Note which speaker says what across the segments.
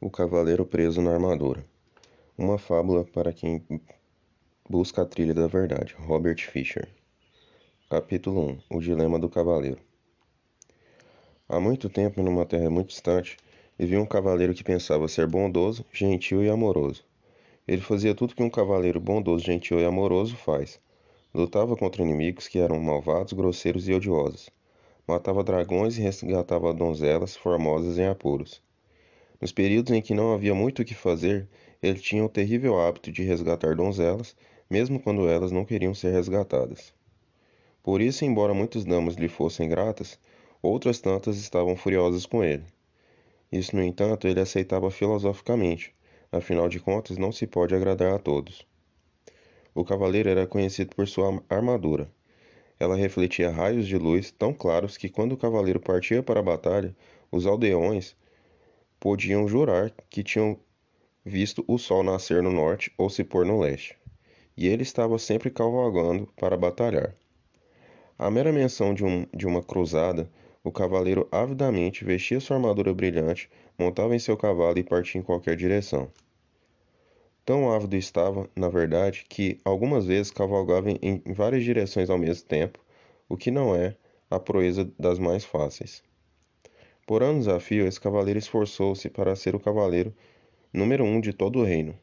Speaker 1: O Cavaleiro Preso na Armadura. Uma fábula para quem busca a trilha da verdade. Robert Fisher. Capítulo 1 O Dilema do Cavaleiro. Há muito tempo, numa terra muito distante, vivia um cavaleiro que pensava ser bondoso, gentil e amoroso. Ele fazia tudo que um cavaleiro bondoso, gentil e amoroso faz. Lutava contra inimigos que eram malvados, grosseiros e odiosos. Matava dragões e resgatava donzelas formosas em apuros. Nos períodos em que não havia muito o que fazer, ele tinha o terrível hábito de resgatar donzelas, mesmo quando elas não queriam ser resgatadas. Por isso, embora muitas damas lhe fossem gratas, outras tantas estavam furiosas com ele. Isso, no entanto, ele aceitava filosoficamente, afinal de contas, não se pode agradar a todos. O cavaleiro era conhecido por sua armadura. Ela refletia raios de luz tão claros que, quando o cavaleiro partia para a batalha, os aldeões podiam jurar que tinham visto o sol nascer no norte ou se pôr no leste, e ele estava sempre cavalgando para batalhar. A mera menção de, um, de uma cruzada, o cavaleiro avidamente vestia sua armadura brilhante, montava em seu cavalo e partia em qualquer direção. Tão ávido estava, na verdade, que algumas vezes cavalgava em, em várias direções ao mesmo tempo, o que não é a proeza das mais fáceis. Por anos a fio, esse cavaleiro esforçou-se para ser o cavaleiro número um de todo o reino.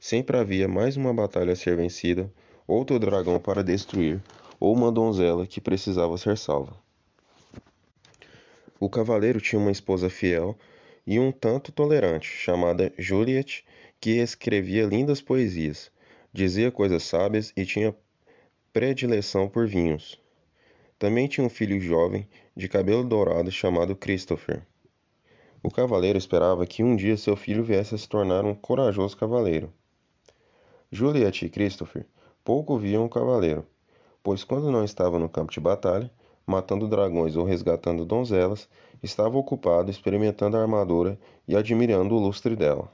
Speaker 1: Sempre havia mais uma batalha a ser vencida, outro dragão para destruir, ou uma donzela que precisava ser salva. O cavaleiro tinha uma esposa fiel e um tanto tolerante, chamada Juliet, que escrevia lindas poesias, dizia coisas sábias e tinha predileção por vinhos. Também tinha um filho jovem, de cabelo dourado, chamado Christopher. O cavaleiro esperava que um dia seu filho viesse a se tornar um corajoso cavaleiro. Juliet e Christopher pouco viam o cavaleiro, pois quando não estava no campo de batalha, matando dragões ou resgatando donzelas, estava ocupado experimentando a armadura e admirando o lustre dela.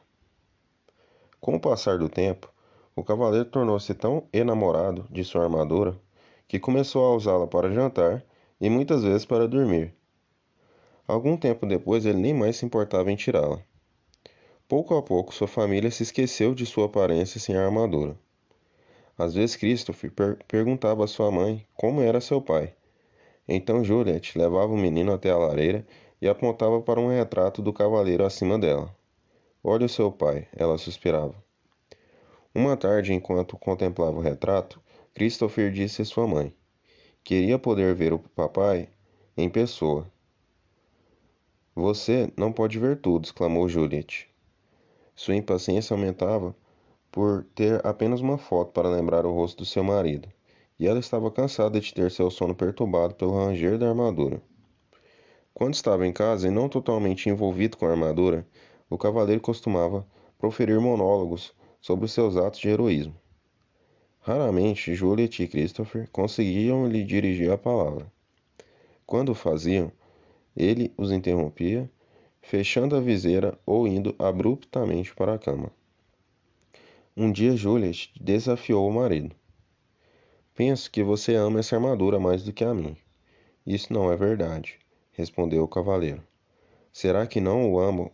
Speaker 1: Com o passar do tempo, o cavaleiro tornou-se tão enamorado de sua armadura que começou a usá-la para jantar e muitas vezes para dormir. Algum tempo depois ele nem mais se importava em tirá-la. Pouco a pouco sua família se esqueceu de sua aparência sem a armadura. Às vezes Christopher per perguntava a sua mãe como era seu pai. Então Juliet levava o menino até a lareira e apontava para um retrato do cavaleiro acima dela. Olha o seu pai, ela suspirava. Uma tarde, enquanto contemplava o retrato, Christopher disse a sua mãe: Queria poder ver o papai em pessoa. Você não pode ver tudo, exclamou Juliet. Sua impaciência aumentava por ter apenas uma foto para lembrar o rosto do seu marido, e ela estava cansada de ter seu sono perturbado pelo ranger da armadura. Quando estava em casa e não totalmente envolvido com a armadura, o cavaleiro costumava proferir monólogos sobre os seus atos de heroísmo. Raramente Juliet e Christopher conseguiam lhe dirigir a palavra. Quando o faziam, ele os interrompia, fechando a viseira ou indo abruptamente para a cama. Um dia Juliet desafiou o marido. Penso que você ama essa armadura mais do que a mim. Isso não é verdade, respondeu o cavaleiro. Será que não o amo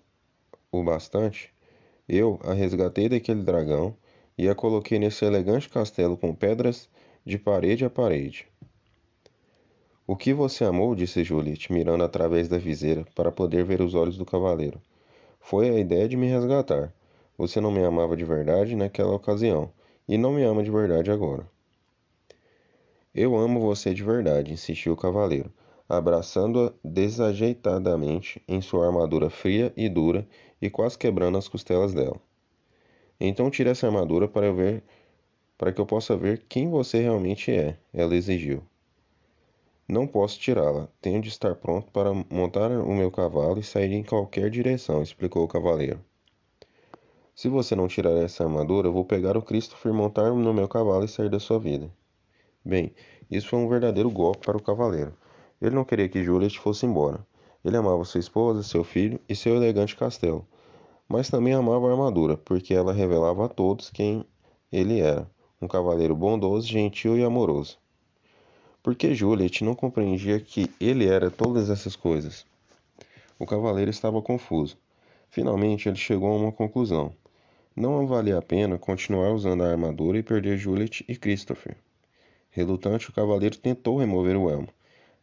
Speaker 1: o bastante? Eu a resgatei daquele dragão e a coloquei nesse elegante castelo com pedras de parede a parede. O que você amou? disse Juliet, mirando através da viseira para poder ver os olhos do cavaleiro. Foi a ideia de me resgatar. Você não me amava de verdade naquela ocasião, e não me ama de verdade agora. Eu amo você de verdade, insistiu o cavaleiro, abraçando-a desajeitadamente em sua armadura fria e dura e quase quebrando as costelas dela. Então tire essa armadura para eu ver, para que eu possa ver quem você realmente é, ela exigiu. Não posso tirá-la. Tenho de estar pronto para montar o meu cavalo e sair em qualquer direção, explicou o cavaleiro. Se você não tirar essa armadura, eu vou pegar o Christopher, montar no meu cavalo e sair da sua vida. Bem, isso foi um verdadeiro golpe para o cavaleiro. Ele não queria que Juliet fosse embora. Ele amava sua esposa, seu filho e seu elegante castelo mas também amava a armadura, porque ela revelava a todos quem ele era, um cavaleiro bondoso, gentil e amoroso. Porque Juliet não compreendia que ele era todas essas coisas. O cavaleiro estava confuso. Finalmente ele chegou a uma conclusão. Não valia a pena continuar usando a armadura e perder Juliet e Christopher. Relutante, o cavaleiro tentou remover o elmo,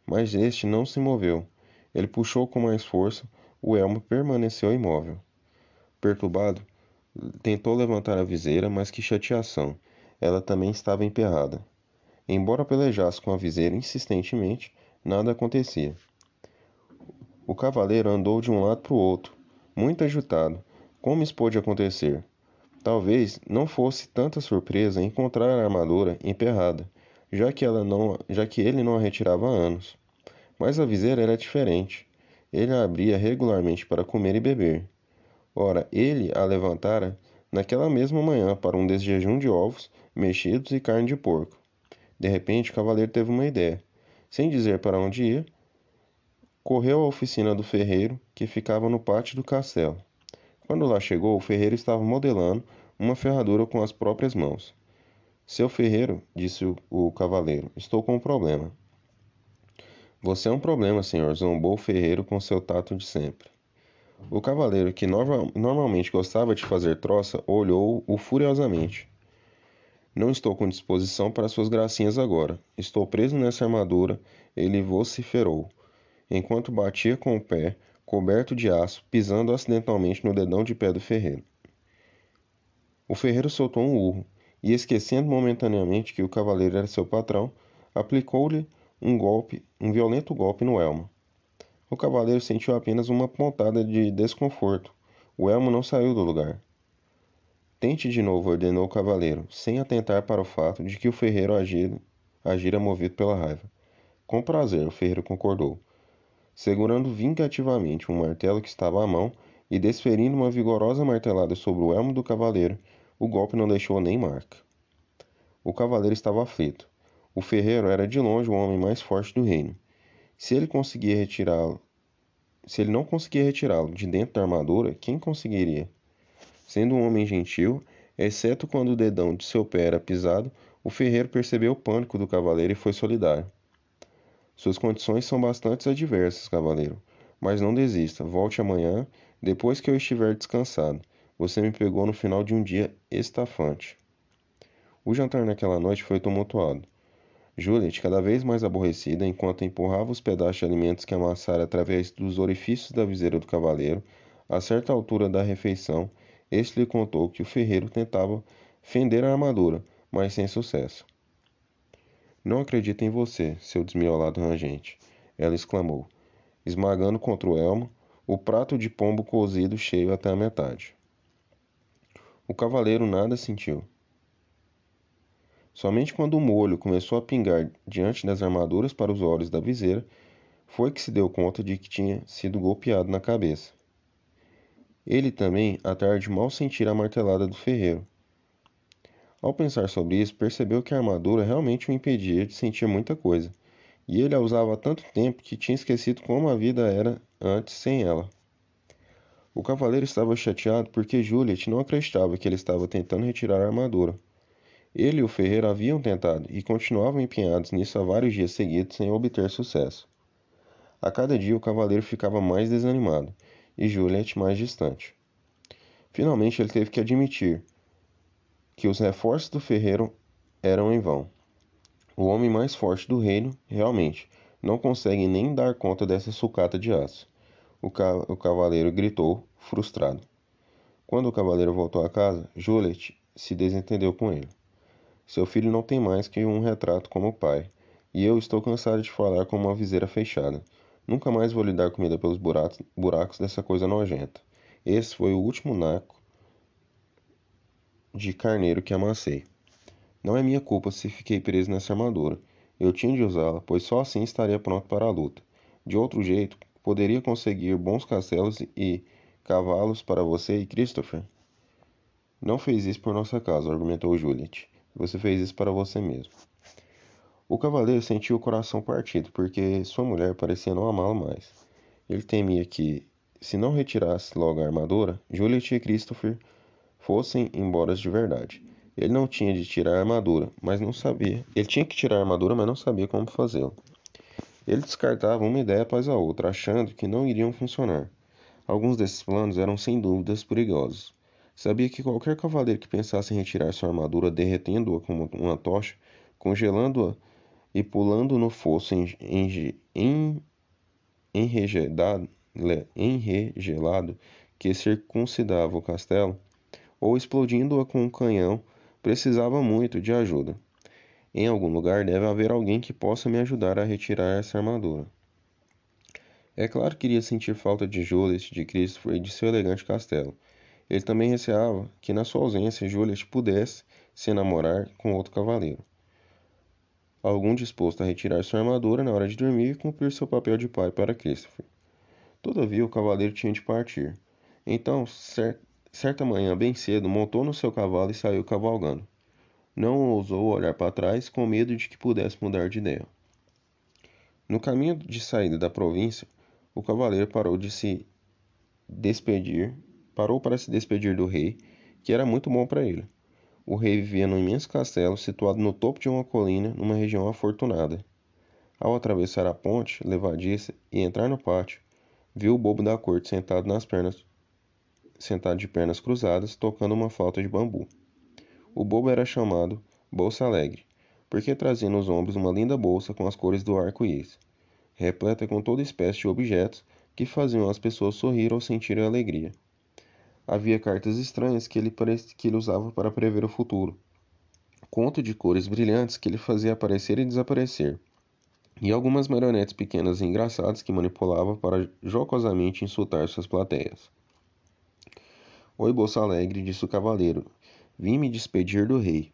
Speaker 1: mas este não se moveu. Ele puxou com mais força, o elmo permaneceu imóvel. Perturbado, tentou levantar a viseira, mas que chateação! Ela também estava emperrada. Embora pelejasse com a viseira insistentemente, nada acontecia. O cavaleiro andou de um lado para o outro, muito agitado. Como isso pôde acontecer? Talvez não fosse tanta surpresa encontrar a armadura emperrada, já que, ela não, já que ele não a retirava há anos. Mas a viseira era diferente. Ele a abria regularmente para comer e beber. Ora, ele a levantara naquela mesma manhã para um desjejum de ovos mexidos e carne de porco. De repente, o cavaleiro teve uma ideia. Sem dizer para onde ir, correu à oficina do ferreiro, que ficava no pátio do castelo. Quando lá chegou, o ferreiro estava modelando uma ferradura com as próprias mãos. Seu ferreiro, disse o, o cavaleiro, estou com um problema. Você é um problema, senhor, zombou o ferreiro com seu tato de sempre. O cavaleiro, que normalmente gostava de fazer troça, olhou-o furiosamente. Não estou com disposição para suas gracinhas agora. Estou preso nessa armadura, ele vociferou, enquanto batia com o pé, coberto de aço, pisando acidentalmente no dedão de pé do ferreiro. O ferreiro soltou um urro, e esquecendo momentaneamente que o cavaleiro era seu patrão, aplicou-lhe um golpe, um violento golpe no elmo. O cavaleiro sentiu apenas uma pontada de desconforto. O elmo não saiu do lugar. Tente de novo, ordenou o cavaleiro, sem atentar para o fato de que o ferreiro agira, agira movido pela raiva. Com prazer, o ferreiro concordou. Segurando vingativamente um martelo que estava à mão e desferindo uma vigorosa martelada sobre o elmo do cavaleiro, o golpe não deixou nem marca. O cavaleiro estava aflito. O ferreiro era de longe o homem mais forte do reino. Se ele conseguia retirá-lo, se ele não conseguia retirá-lo de dentro da armadura, quem conseguiria? Sendo um homem gentil, exceto quando o dedão de seu pé era pisado, o ferreiro percebeu o pânico do cavaleiro e foi solidário. Suas condições são bastante adversas, cavaleiro, mas não desista. Volte amanhã, depois que eu estiver descansado. Você me pegou no final de um dia estafante. O jantar naquela noite foi tumultuado. Juliet, cada vez mais aborrecida, enquanto empurrava os pedaços de alimentos que amassara através dos orifícios da viseira do cavaleiro, a certa altura da refeição, este lhe contou que o ferreiro tentava fender a armadura, mas sem sucesso. Não acredito em você, seu desmiolado rangente, ela exclamou, esmagando contra o elmo o prato de pombo cozido cheio até a metade. O cavaleiro nada sentiu. Somente quando o molho começou a pingar diante das armaduras para os olhos da viseira, foi que se deu conta de que tinha sido golpeado na cabeça. Ele também, à tarde, mal sentira a martelada do ferreiro. Ao pensar sobre isso, percebeu que a armadura realmente o impedia de sentir muita coisa, e ele a usava há tanto tempo que tinha esquecido como a vida era antes sem ela. O cavaleiro estava chateado porque Juliet não acreditava que ele estava tentando retirar a armadura. Ele e o ferreiro haviam tentado e continuavam empenhados nisso há vários dias seguidos sem obter sucesso. A cada dia o cavaleiro ficava mais desanimado e Juliet mais distante. Finalmente ele teve que admitir que os reforços do ferreiro eram em vão. O homem mais forte do reino, realmente, não consegue nem dar conta dessa sucata de aço. O, ca o cavaleiro gritou, frustrado. Quando o cavaleiro voltou a casa, Juliet se desentendeu com ele. Seu filho não tem mais que um retrato como pai, e eu estou cansado de falar com uma viseira fechada. Nunca mais vou lhe dar comida pelos buracos, buracos dessa coisa nojenta. Esse foi o último naco de carneiro que amassei. Não é minha culpa se fiquei preso nessa armadura. Eu tinha de usá-la, pois só assim estaria pronto para a luta. De outro jeito, poderia conseguir bons castelos e cavalos para você e Christopher. Não fez isso por nossa causa, argumentou Juliet. Você fez isso para você mesmo. O cavaleiro sentiu o coração partido, porque sua mulher parecia não amá-lo mais. Ele temia que, se não retirasse logo a armadura, Juliet e Christopher fossem embora de verdade. Ele não tinha de tirar a armadura, mas não sabia. Ele tinha que tirar a armadura, mas não sabia como fazê-lo. Ele descartava uma ideia após a outra, achando que não iriam funcionar. Alguns desses planos eram sem dúvidas perigosos. Sabia que qualquer cavaleiro que pensasse em retirar sua armadura derretendo-a como uma tocha, congelando-a e pulando no fosso enregelado, enregelado que circuncidava o castelo, ou explodindo-a com um canhão, precisava muito de ajuda. Em algum lugar deve haver alguém que possa me ajudar a retirar essa armadura. É claro que iria sentir falta de Juliet, de Christopher e de seu elegante castelo. Ele também receava que, na sua ausência, Juliet pudesse se namorar com outro cavaleiro. Algum disposto a retirar sua armadura na hora de dormir e cumprir seu papel de pai para Christopher. Todavia, o cavaleiro tinha de partir. Então, cer certa manhã, bem cedo, montou no seu cavalo e saiu cavalgando. Não ousou olhar para trás com medo de que pudesse mudar de ideia. No caminho de saída da província, o cavaleiro parou de se despedir, parou para se despedir do rei, que era muito bom para ele. O rei vivia num imenso castelo situado no topo de uma colina, numa região afortunada. Ao atravessar a ponte levadiça e entrar no pátio, viu o bobo da corte sentado nas pernas, sentado de pernas cruzadas, tocando uma flauta de bambu. O bobo era chamado Bolsa Alegre, porque trazia nos ombros uma linda bolsa com as cores do arco-íris repleta com toda espécie de objetos que faziam as pessoas sorrir ou sentir alegria. Havia cartas estranhas que ele, que ele usava para prever o futuro, conto de cores brilhantes que ele fazia aparecer e desaparecer, e algumas marionetes pequenas e engraçadas que manipulava para jocosamente insultar suas plateias. Oi, Bolsa Alegre, disse o cavaleiro. Vim me despedir do rei.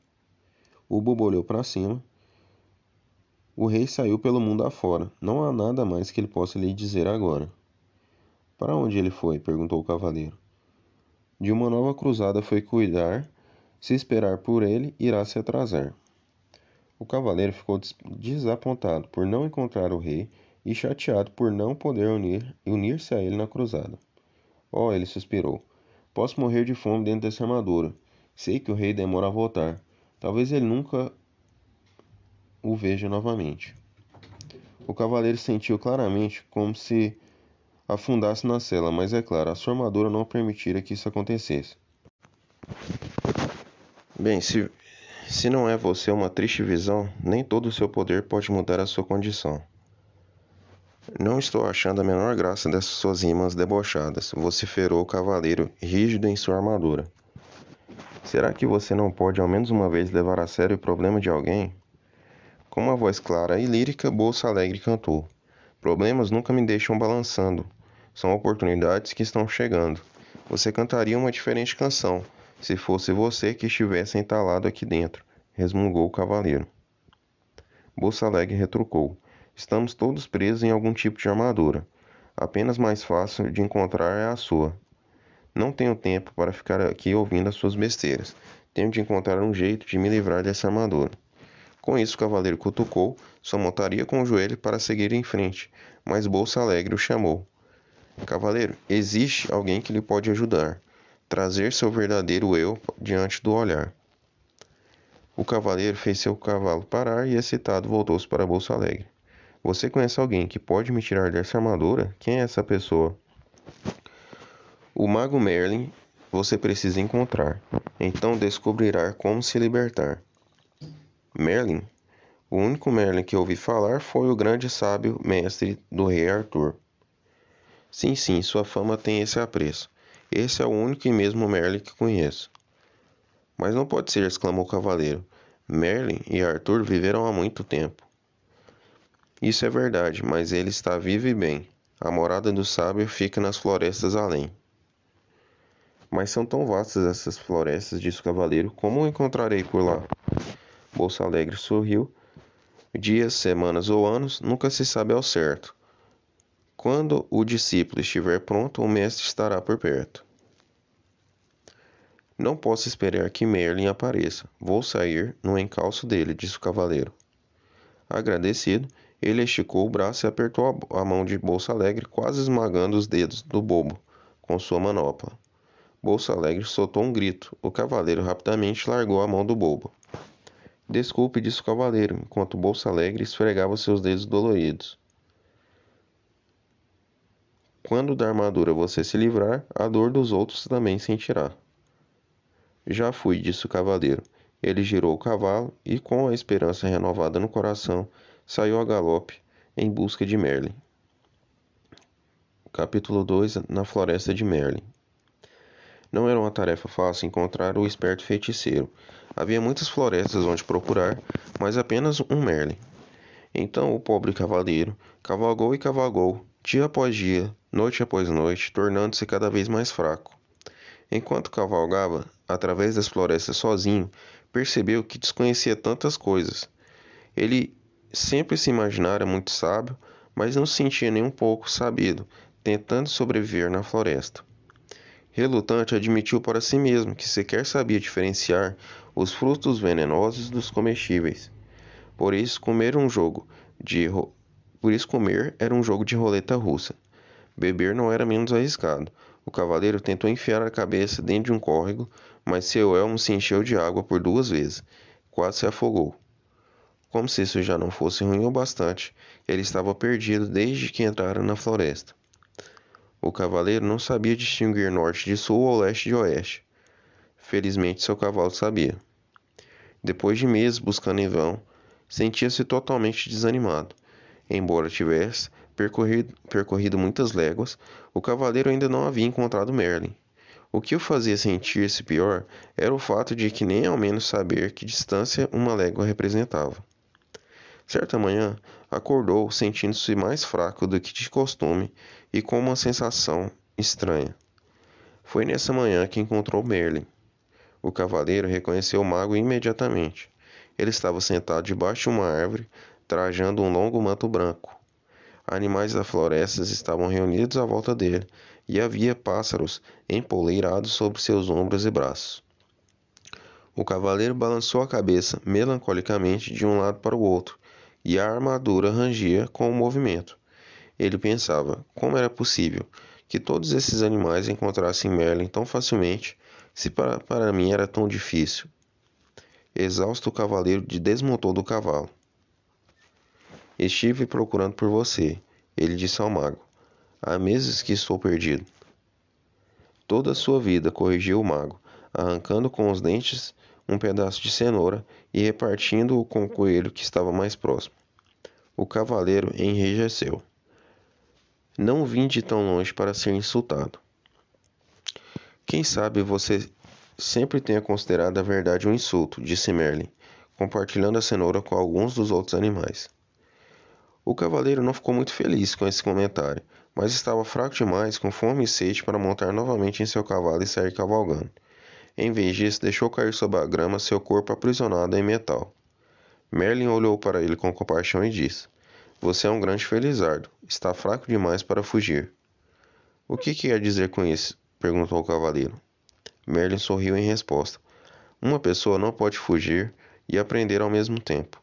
Speaker 1: O bobo olhou para cima o rei saiu pelo mundo afora. Não há nada mais que ele possa lhe dizer agora. Para onde ele foi? perguntou o cavaleiro. De uma nova cruzada foi cuidar. Se esperar por ele, irá se atrasar. O cavaleiro ficou desapontado por não encontrar o rei e chateado por não poder unir, unir-se a ele na cruzada. Oh, ele suspirou. Posso morrer de fome dentro dessa armadura. Sei que o rei demora a voltar. Talvez ele nunca o veja novamente. O cavaleiro sentiu claramente como se afundasse na cela, mas é claro, a sua armadura não permitira que isso acontecesse. Bem, se, se não é você uma triste visão, nem todo o seu poder pode mudar a sua condição. Não estou achando a menor graça dessas suas rimas debochadas, vociferou o cavaleiro, rígido em sua armadura. Será que você não pode ao menos uma vez levar a sério o problema de alguém? Com uma voz clara e lírica, Bolsa Alegre cantou: Problemas nunca me deixam balançando. São oportunidades que estão chegando. Você cantaria uma diferente canção, se fosse você que estivesse entalado aqui dentro, resmungou o cavaleiro. Bolsa Alegre retrucou: Estamos todos presos em algum tipo de armadura. Apenas mais fácil de encontrar é a sua. Não tenho tempo para ficar aqui ouvindo as suas besteiras. Tenho de encontrar um jeito de me livrar dessa armadura. Com isso, o cavaleiro cutucou sua montaria com o joelho para seguir em frente, mas Bolsa Alegre o chamou. Cavaleiro, existe alguém que lhe pode ajudar. Trazer seu verdadeiro eu diante do olhar. O cavaleiro fez seu cavalo parar e, excitado, voltou-se para Bolsa Alegre. Você conhece alguém que pode me tirar dessa armadura? Quem é essa pessoa? O mago Merlin você precisa encontrar. Então descobrirá como se libertar. Merlin. O único Merlin que ouvi falar foi o grande sábio mestre do rei Arthur. Sim, sim, sua fama tem esse apreço. Esse é o único e mesmo Merlin que conheço. Mas não pode ser, exclamou o cavaleiro. Merlin e Arthur viveram há muito tempo. Isso é verdade, mas ele está vivo e bem. A morada do sábio fica nas florestas além. Mas são tão vastas essas florestas, disse o cavaleiro, como o encontrarei por lá? Bolsa Alegre sorriu. Dias, semanas ou anos, nunca se sabe ao certo. Quando o discípulo estiver pronto, o mestre estará por perto. Não posso esperar que Merlin apareça. Vou sair no encalço dele, disse o cavaleiro. Agradecido, ele esticou o braço e apertou a mão de Bolsa Alegre, quase esmagando os dedos do bobo com sua manopla. Bolsa Alegre soltou um grito. O cavaleiro rapidamente largou a mão do bobo. Desculpe, disse o cavaleiro, enquanto Bolsa Alegre esfregava seus dedos doloridos. Quando da armadura você se livrar, a dor dos outros também sentirá. Já fui, disse o cavaleiro. Ele girou o cavalo e, com a esperança renovada no coração, saiu a galope em busca de Merlin. Capítulo 2 Na Floresta de Merlin Não era uma tarefa fácil encontrar o esperto feiticeiro. Havia muitas florestas onde procurar, mas apenas um Merlin. Então o pobre cavaleiro cavalgou e cavalgou, dia após dia, noite após noite, tornando-se cada vez mais fraco. Enquanto cavalgava através das florestas sozinho, percebeu que desconhecia tantas coisas. Ele sempre se imaginara muito sábio, mas não se sentia nem um pouco sabido, tentando sobreviver na floresta. Relutante, admitiu para si mesmo que sequer sabia diferenciar os frutos venenosos dos comestíveis. Por isso, comer um jogo de por isso comer era um jogo de roleta russa. Beber não era menos arriscado. O cavaleiro tentou enfiar a cabeça dentro de um córrego, mas seu elmo se encheu de água por duas vezes. Quase se afogou. Como se isso já não fosse ruim o bastante, ele estava perdido desde que entrara na floresta. O cavaleiro não sabia distinguir norte de sul ou leste de oeste. Felizmente seu cavalo sabia. Depois de meses buscando em vão, sentia-se totalmente desanimado. Embora tivesse percorrido, percorrido muitas léguas, o cavaleiro ainda não havia encontrado Merlin. O que o fazia sentir-se pior era o fato de que nem ao menos saber que distância uma légua representava. Certa manhã, acordou sentindo-se mais fraco do que de costume e com uma sensação estranha. Foi nessa manhã que encontrou Merlin. O cavaleiro reconheceu o mago imediatamente. Ele estava sentado debaixo de uma árvore, trajando um longo manto branco. Animais da floresta estavam reunidos à volta dele, e havia pássaros empoleirados sobre seus ombros e braços. O cavaleiro balançou a cabeça melancolicamente de um lado para o outro, e a armadura rangia com o movimento. Ele pensava como era possível que todos esses animais encontrassem Merlin tão facilmente, se para, para mim era tão difícil. Exausto, o cavaleiro desmontou do cavalo. Estive procurando por você, ele disse ao mago. Há meses que estou perdido. Toda a sua vida, corrigiu o mago, arrancando com os dentes um pedaço de cenoura e repartindo-o com o coelho que estava mais próximo. O cavaleiro enrijeceu. Não vim de tão longe para ser insultado. Quem sabe você sempre tenha considerado a verdade um insulto, disse Merlin, compartilhando a cenoura com alguns dos outros animais. O cavaleiro não ficou muito feliz com esse comentário, mas estava fraco demais, com fome e sede para montar novamente em seu cavalo e sair cavalgando. Em vez disso, deixou cair sobre a grama seu corpo aprisionado em metal. Merlin olhou para ele com compaixão e disse: Você é um grande felizardo. Está fraco demais para fugir. O que quer dizer com isso? perguntou o cavaleiro. Merlin sorriu em resposta. Uma pessoa não pode fugir e aprender ao mesmo tempo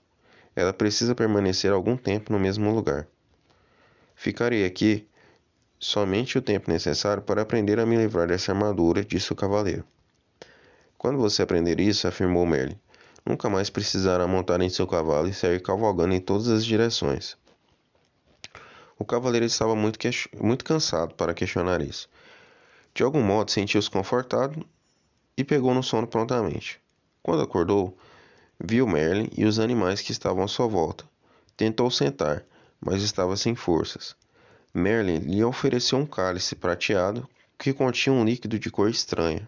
Speaker 1: ela precisa permanecer algum tempo no mesmo lugar. Ficarei aqui somente o tempo necessário para aprender a me livrar dessa armadura, disse o cavaleiro. Quando você aprender isso, afirmou Merlin, nunca mais precisará montar em seu cavalo e sair cavalgando em todas as direções. O cavaleiro estava muito, muito cansado para questionar isso. De algum modo, sentiu-se confortado e pegou no sono prontamente. Quando acordou, Viu Merlin e os animais que estavam à sua volta. Tentou sentar, mas estava sem forças. Merlin lhe ofereceu um cálice prateado que continha um líquido de cor estranha.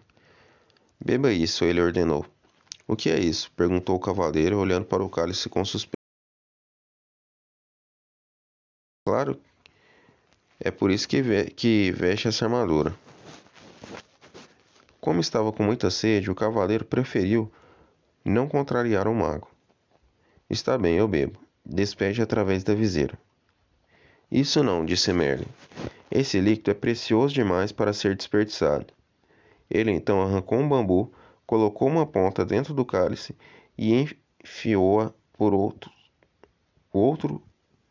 Speaker 1: Beba isso, ele ordenou. O que é isso? perguntou o cavaleiro, olhando para o cálice com suspeita. Claro, é por isso que, ve que veste essa armadura. Como estava com muita sede, o cavaleiro preferiu não contrariar o mago. Está bem, eu bebo. Despede através da viseira. Isso não, disse Merlin. Esse líquido é precioso demais para ser desperdiçado. Ele então arrancou um bambu, colocou uma ponta dentro do cálice e enfiou-a por outro, outro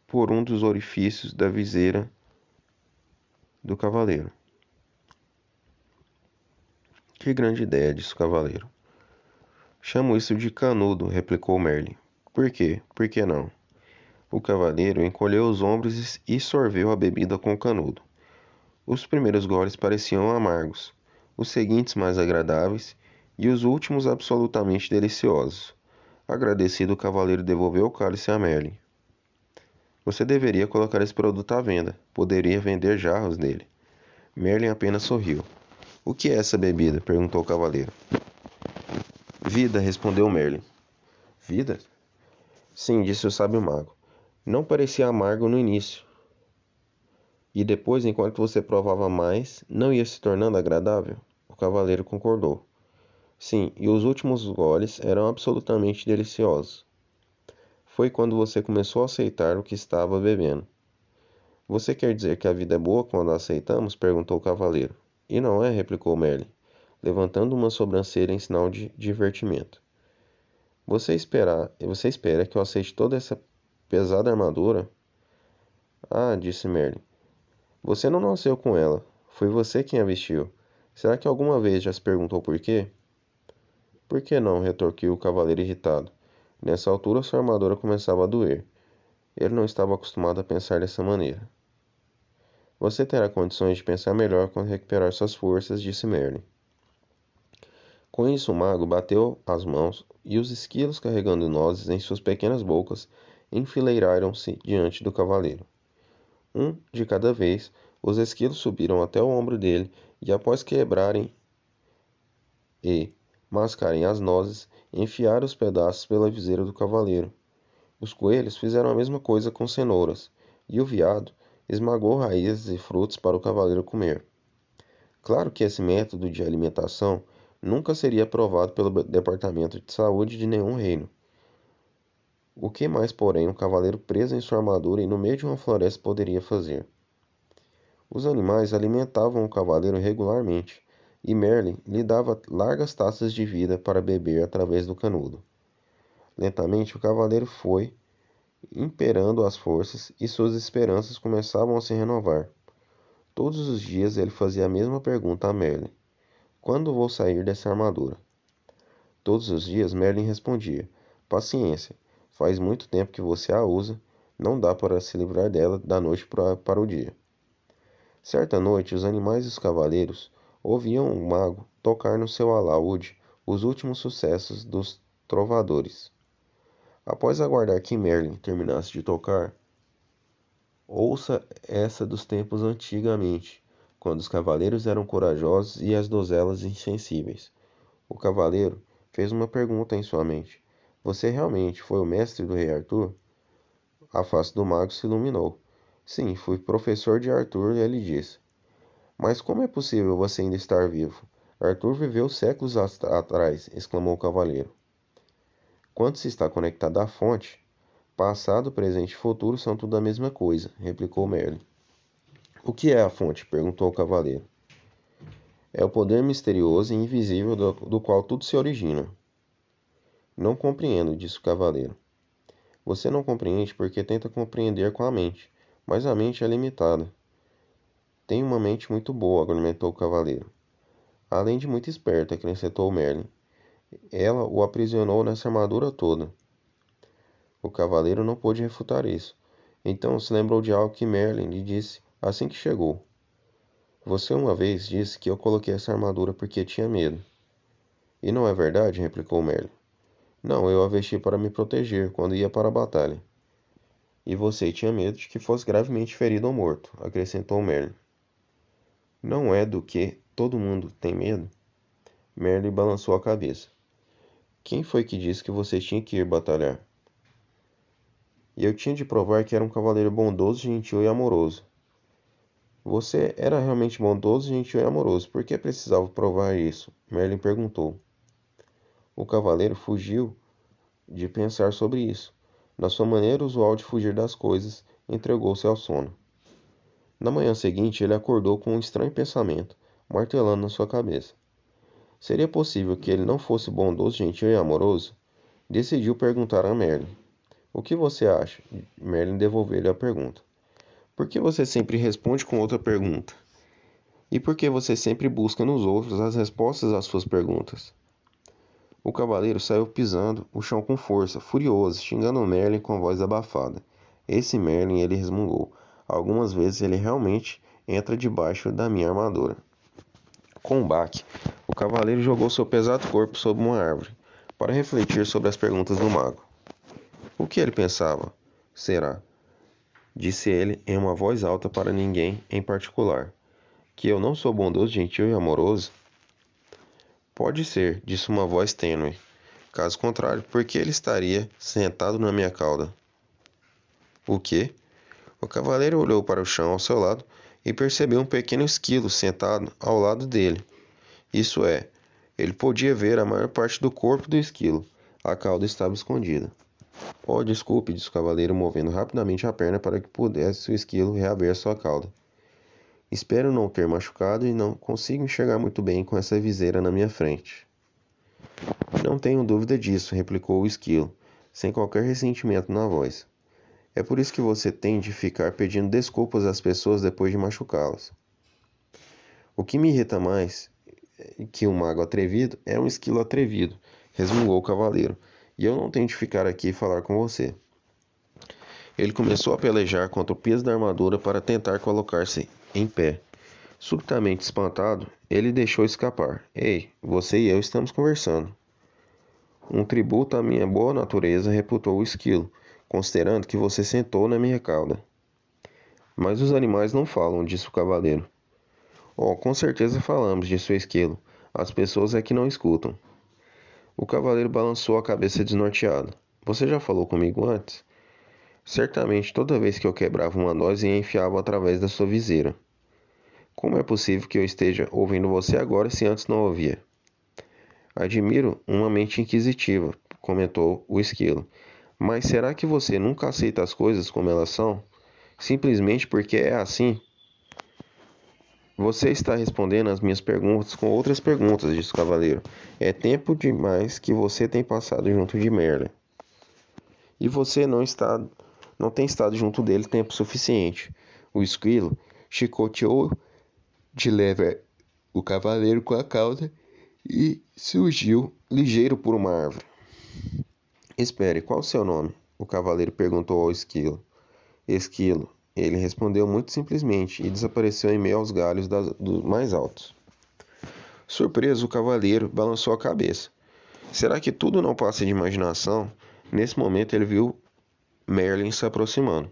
Speaker 1: por um dos orifícios da viseira do cavaleiro. Que grande ideia, disse o cavaleiro. Chamo isso de canudo, replicou Merlin. Por quê? Por que não? O cavaleiro encolheu os ombros e sorveu a bebida com o canudo. Os primeiros goles pareciam amargos, os seguintes mais agradáveis e os últimos absolutamente deliciosos. Agradecido, o cavaleiro devolveu o cálice a Merlin. Você deveria colocar esse produto à venda. Poderia vender jarros dele. Merlin apenas sorriu. O que é essa bebida? perguntou o cavaleiro. Vida, respondeu Merlin. Vida? Sim, disse o sábio mago. Não parecia amargo no início. E depois, enquanto você provava mais, não ia se tornando agradável? O cavaleiro concordou. Sim, e os últimos goles eram absolutamente deliciosos. Foi quando você começou a aceitar o que estava bebendo. Você quer dizer que a vida é boa quando a aceitamos? perguntou o cavaleiro. E não é, replicou Merlin, levantando uma sobrancelha em sinal de divertimento. Você espera, você espera que eu aceite toda essa pesada armadura? Ah, disse Merlin. Você não nasceu com ela. Foi você quem a vestiu. Será que alguma vez já se perguntou por quê? Por que não? retorquiu o cavaleiro irritado. Nessa altura sua armadura começava a doer. Ele não estava acostumado a pensar dessa maneira. Você terá condições de pensar melhor quando recuperar suas forças, disse Merlin. Com isso, o mago bateu as mãos e os esquilos carregando nozes em suas pequenas bocas enfileiraram-se diante do cavaleiro. Um de cada vez, os esquilos subiram até o ombro dele e, após quebrarem e mascarem as nozes, enfiaram os pedaços pela viseira do cavaleiro. Os coelhos fizeram a mesma coisa com cenouras, e o veado esmagou raízes e frutos para o cavaleiro comer. Claro que esse método de alimentação nunca seria aprovado pelo Departamento de Saúde de nenhum reino. O que mais, porém, um cavaleiro preso em sua armadura e no meio de uma floresta poderia fazer? Os animais alimentavam o cavaleiro regularmente, e Merlin lhe dava largas taças de vida para beber através do canudo. Lentamente o cavaleiro foi imperando as forças, e suas esperanças começavam a se renovar. Todos os dias ele fazia a mesma pergunta a Merlin: Quando vou sair dessa armadura? Todos os dias Merlin respondia: Paciência, faz muito tempo que você a usa, não dá para se livrar dela da noite para o dia. Certa noite, os animais e os cavaleiros ouviam o mago tocar no seu alaúde os últimos sucessos dos trovadores. Após aguardar que Merlin terminasse de tocar, ouça essa dos tempos antigamente, quando os cavaleiros eram corajosos e as donzelas insensíveis. O cavaleiro fez uma pergunta em sua mente: Você realmente foi o mestre do rei Arthur? A face do mago se iluminou. Sim, fui professor de Arthur, ele disse. Mas como é possível você ainda estar vivo? Arthur viveu séculos atrás, exclamou o cavaleiro. Quando se está conectado à fonte, passado, presente e futuro são tudo a mesma coisa, replicou Merlin. O que é a fonte? perguntou o cavaleiro. É o poder misterioso e invisível do, do qual tudo se origina. Não compreendo, disse o cavaleiro. Você não compreende porque tenta compreender com a mente, mas a mente é limitada. Tem uma mente muito boa, argumentou o cavaleiro. Além de muito esperta, acrescentou Merlin. Ela o aprisionou nessa armadura toda. O cavaleiro não pôde refutar isso. Então se lembrou de algo que Merlin lhe disse assim que chegou. Você uma vez disse que eu coloquei essa armadura porque tinha medo. E não é verdade? replicou Merlin. Não, eu a vesti para me proteger quando ia para a batalha. E você tinha medo de que fosse gravemente ferido ou morto, acrescentou Merlin. Não é do que todo mundo tem medo? Merlin balançou a cabeça. Quem foi que disse que você tinha que ir batalhar? E eu tinha de provar que era um cavaleiro bondoso, gentil e amoroso. Você era realmente bondoso, gentil e amoroso. Por que precisava provar isso? Merlin perguntou. O cavaleiro fugiu de pensar sobre isso. Na sua maneira usual de fugir das coisas, entregou-se ao sono. Na manhã seguinte, ele acordou com um estranho pensamento, martelando na sua cabeça. Seria possível que ele não fosse bondoso, gentil e amoroso? Decidiu perguntar a Merlin. O que você acha? Merlin devolveu-lhe a pergunta. Por que você sempre responde com outra pergunta? E por que você sempre busca nos outros as respostas às suas perguntas? O cavaleiro saiu pisando o chão com força, furioso, xingando Merlin com a voz abafada. Esse Merlin ele resmungou. Algumas vezes ele realmente entra debaixo da minha armadura. Com um baque, o cavaleiro jogou seu pesado corpo sob uma árvore para refletir sobre as perguntas do mago. O que ele pensava? Será? Disse ele em uma voz alta para ninguém em particular. Que eu não sou bondoso, gentil e amoroso? Pode ser, disse uma voz tênue. Caso contrário, por que ele estaria sentado na minha cauda? O que? O cavaleiro olhou para o chão ao seu lado e percebeu um pequeno esquilo sentado ao lado dele. Isso é, ele podia ver a maior parte do corpo do esquilo. A cauda estava escondida. Oh, desculpe, disse o cavaleiro, movendo rapidamente a perna para que pudesse o esquilo reaver sua cauda. Espero não ter machucado e não consigo enxergar muito bem com essa viseira na minha frente. Não tenho dúvida disso, replicou o esquilo, sem qualquer ressentimento na voz. É por isso que você tem de ficar pedindo desculpas às pessoas depois de machucá-las. O que me irrita mais que um mago atrevido é um esquilo atrevido, resmungou o cavaleiro, e eu não tenho de ficar aqui e falar com você. Ele começou a pelejar contra o peso da armadura para tentar colocar-se em pé. Subitamente espantado, ele deixou escapar. Ei, você e eu estamos conversando. Um tributo à minha boa natureza, reputou o esquilo, considerando que você sentou na minha cauda. Mas os animais não falam, disse o cavaleiro. Oh, com certeza falamos, disse o esquilo. As pessoas é que não escutam. O cavaleiro balançou a cabeça desnorteado. Você já falou comigo antes? Certamente toda vez que eu quebrava uma noz e enfiava através da sua viseira. Como é possível que eu esteja ouvindo você agora se antes não ouvia? Admiro uma mente inquisitiva, comentou o esquilo. Mas será que você nunca aceita as coisas como elas são? Simplesmente porque é assim? Você está respondendo as minhas perguntas com outras perguntas, disse o cavaleiro. É tempo demais que você tem passado junto de Merlin. E você não está não tem estado junto dele tempo suficiente. O esquilo chicoteou de leve o cavaleiro com a cauda e surgiu ligeiro por uma árvore. Espere, qual o seu nome? O cavaleiro perguntou ao esquilo. Esquilo. Ele respondeu muito simplesmente e desapareceu em meio aos galhos das, dos mais altos. Surpreso, o cavaleiro balançou a cabeça. Será que tudo não passa de imaginação? Nesse momento ele viu Merlin se aproximando.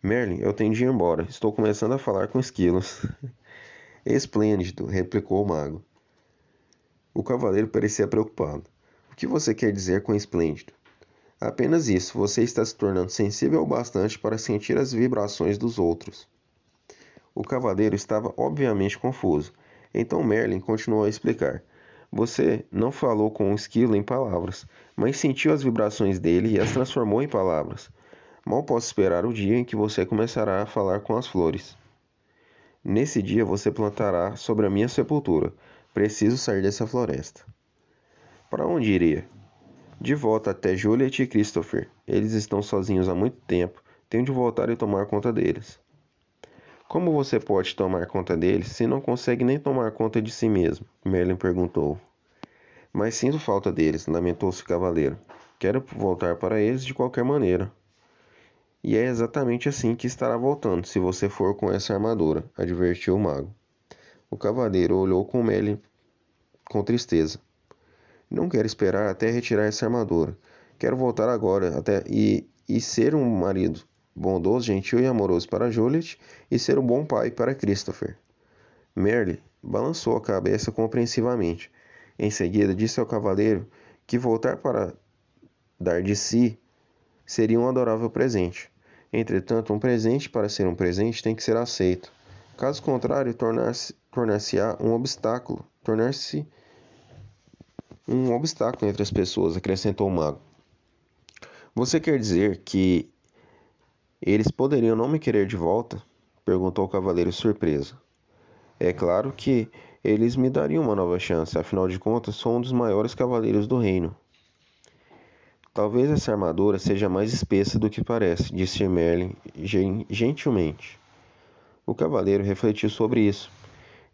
Speaker 1: Merlin, eu tenho de ir embora. Estou começando a falar com esquilos. Esplêndido, replicou o mago. O cavaleiro parecia preocupado. O que você quer dizer com esplêndido? Apenas isso, você está se tornando sensível o bastante para sentir as vibrações dos outros. O cavaleiro estava obviamente confuso. Então Merlin continuou a explicar. Você não falou com o esquilo em palavras, mas sentiu as vibrações dele e as transformou em palavras. Mal posso esperar o dia em que você começará a falar com as flores. Nesse dia você plantará sobre a minha sepultura. Preciso sair dessa floresta. Para onde iria? De volta até Juliet e Christopher. Eles estão sozinhos há muito tempo. Tenho de voltar e tomar conta deles. Como você pode tomar conta deles se não consegue nem tomar conta de si mesmo? Merlin perguntou. Mas sinto falta deles, lamentou-se o cavaleiro. Quero voltar para eles de qualquer maneira. E é exatamente assim que estará voltando, se você for com essa armadura, advertiu o mago. O cavaleiro olhou com Merlin com tristeza. Não quero esperar até retirar essa armadura. Quero voltar agora até e, e ser um marido bondoso, gentil e amoroso para Juliet e ser um bom pai para Christopher. Merle balançou a cabeça compreensivamente. Em seguida, disse ao cavaleiro que voltar para dar de si seria um adorável presente. Entretanto, um presente para ser um presente tem que ser aceito. Caso contrário, tornar-se-á tornar um obstáculo, tornar-se um obstáculo entre as pessoas, acrescentou o mago. Você quer dizer que eles poderiam não me querer de volta? perguntou o cavaleiro surpreso. É claro que eles me dariam uma nova chance, afinal de contas, sou um dos maiores cavaleiros do reino. Talvez essa armadura seja mais espessa do que parece, disse Merlin gentilmente. O cavaleiro refletiu sobre isso.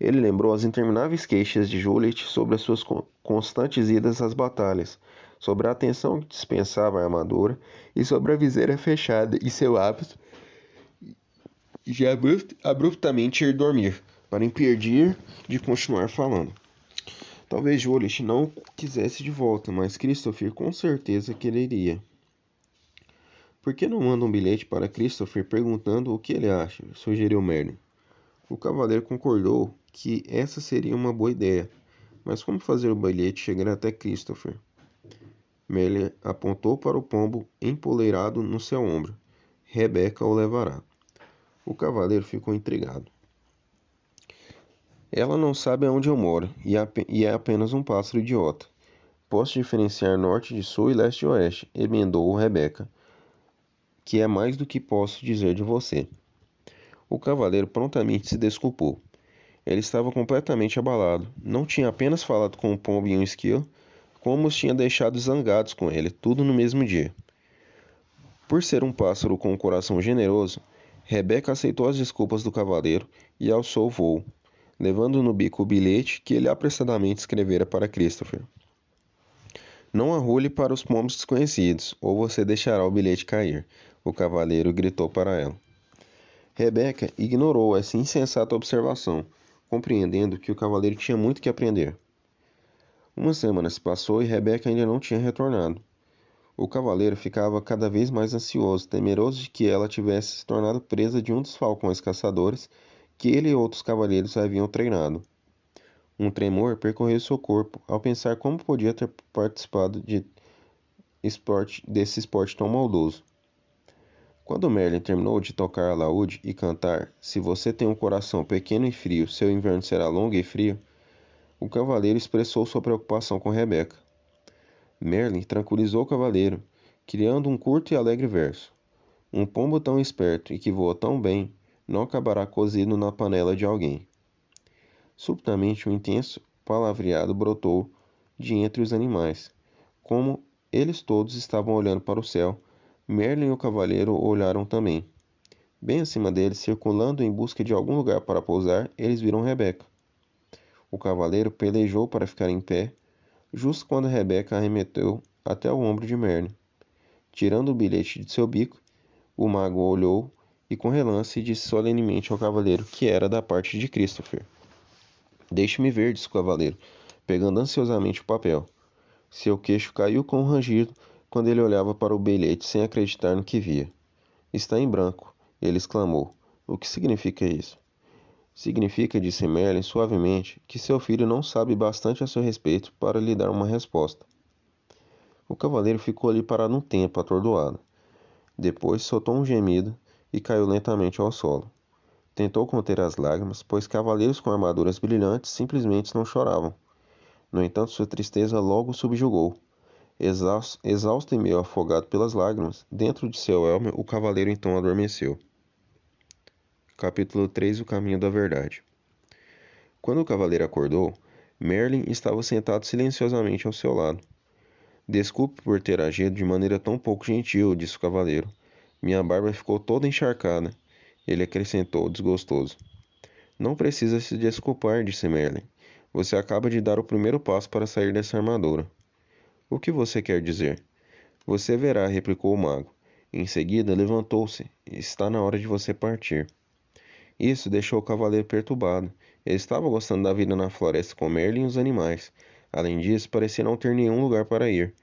Speaker 1: Ele lembrou as intermináveis queixas de Juliet sobre as suas constantes idas às batalhas, sobre a atenção que dispensava a armadura e sobre a viseira fechada e seu hábito de abruptamente ir dormir, para impedir de continuar falando. Talvez Juliet não quisesse de volta, mas Christopher com certeza quereria. Por que não manda um bilhete para Christopher perguntando o que ele acha? sugeriu Merlin. O cavaleiro concordou que essa seria uma boa ideia, mas como fazer o bilhete chegar até Christopher? Merlin apontou para o pombo empoleirado no seu ombro. Rebeca o levará. O cavaleiro ficou intrigado. Ela não sabe aonde eu moro e é apenas um pássaro idiota. Posso diferenciar norte de sul e leste de oeste, emendou Rebeca, que é mais do que posso dizer de você. O cavaleiro prontamente se desculpou. Ele estava completamente abalado. Não tinha apenas falado com o pombo em um esquilo, como os tinha deixado zangados com ele, tudo no mesmo dia. Por ser um pássaro com um coração generoso, Rebeca aceitou as desculpas do cavaleiro e alçou o voo, levando no bico o bilhete que ele apressadamente escrevera para Christopher. Não arrule para os pombos desconhecidos, ou você deixará o bilhete cair, o cavaleiro gritou para ela. Rebeca ignorou essa insensata observação, compreendendo que o cavaleiro tinha muito que aprender. Uma semana se passou e Rebeca ainda não tinha retornado. O cavaleiro ficava cada vez mais ansioso, temeroso de que ela tivesse se tornado presa de um dos falcões caçadores que ele e outros cavaleiros haviam treinado. Um tremor percorreu seu corpo ao pensar como podia ter participado de esporte, desse esporte tão maldoso. Quando Merlin terminou de tocar a laúde e cantar Se você tem um coração pequeno e frio, seu inverno será longo e frio, o cavaleiro expressou sua preocupação com Rebeca. Merlin tranquilizou o cavaleiro, criando um curto e alegre verso. Um pombo tão esperto e que voa tão bem não acabará cozido na panela de alguém. Subitamente um intenso palavreado brotou de entre os animais. Como eles todos estavam olhando para o céu, Merlin e o cavaleiro olharam também. Bem acima deles, circulando em busca de algum lugar para pousar, eles viram Rebeca. O cavaleiro pelejou para ficar em pé, justo quando Rebeca arremeteu até o ombro de Merlin. Tirando o bilhete de seu bico, o mago olhou e com relance disse solenemente ao cavaleiro que era da parte de Christopher. Deixe-me ver, disse o cavaleiro, pegando ansiosamente o papel. Seu queixo caiu com um rangido quando ele olhava para o bilhete sem acreditar no que via. Está em branco, ele exclamou. O que significa isso? Significa, disse Merlin suavemente, que seu filho não sabe bastante a seu respeito para lhe dar uma resposta. O cavaleiro ficou ali parado um tempo, atordoado. Depois soltou um gemido e caiu lentamente ao solo. Tentou conter as lágrimas, pois cavaleiros com armaduras brilhantes simplesmente não choravam. No entanto, sua tristeza logo subjugou. Exausto, e meio afogado pelas lágrimas, dentro de seu elmo, o cavaleiro então adormeceu. Capítulo 3 O Caminho da Verdade Quando o cavaleiro acordou, Merlin estava sentado silenciosamente ao seu lado. Desculpe por ter agido de maneira tão pouco gentil, disse o cavaleiro. Minha barba ficou toda encharcada. Ele acrescentou, desgostoso. Não precisa se desculpar, disse Merlin. Você acaba de dar o primeiro passo para sair dessa armadura. O que você quer dizer? Você verá, replicou o mago. Em seguida, levantou-se. Está na hora de você partir. Isso deixou o cavaleiro perturbado. Ele estava gostando da vida na floresta com Merlin e os animais. Além disso, parecia não ter nenhum lugar para ir.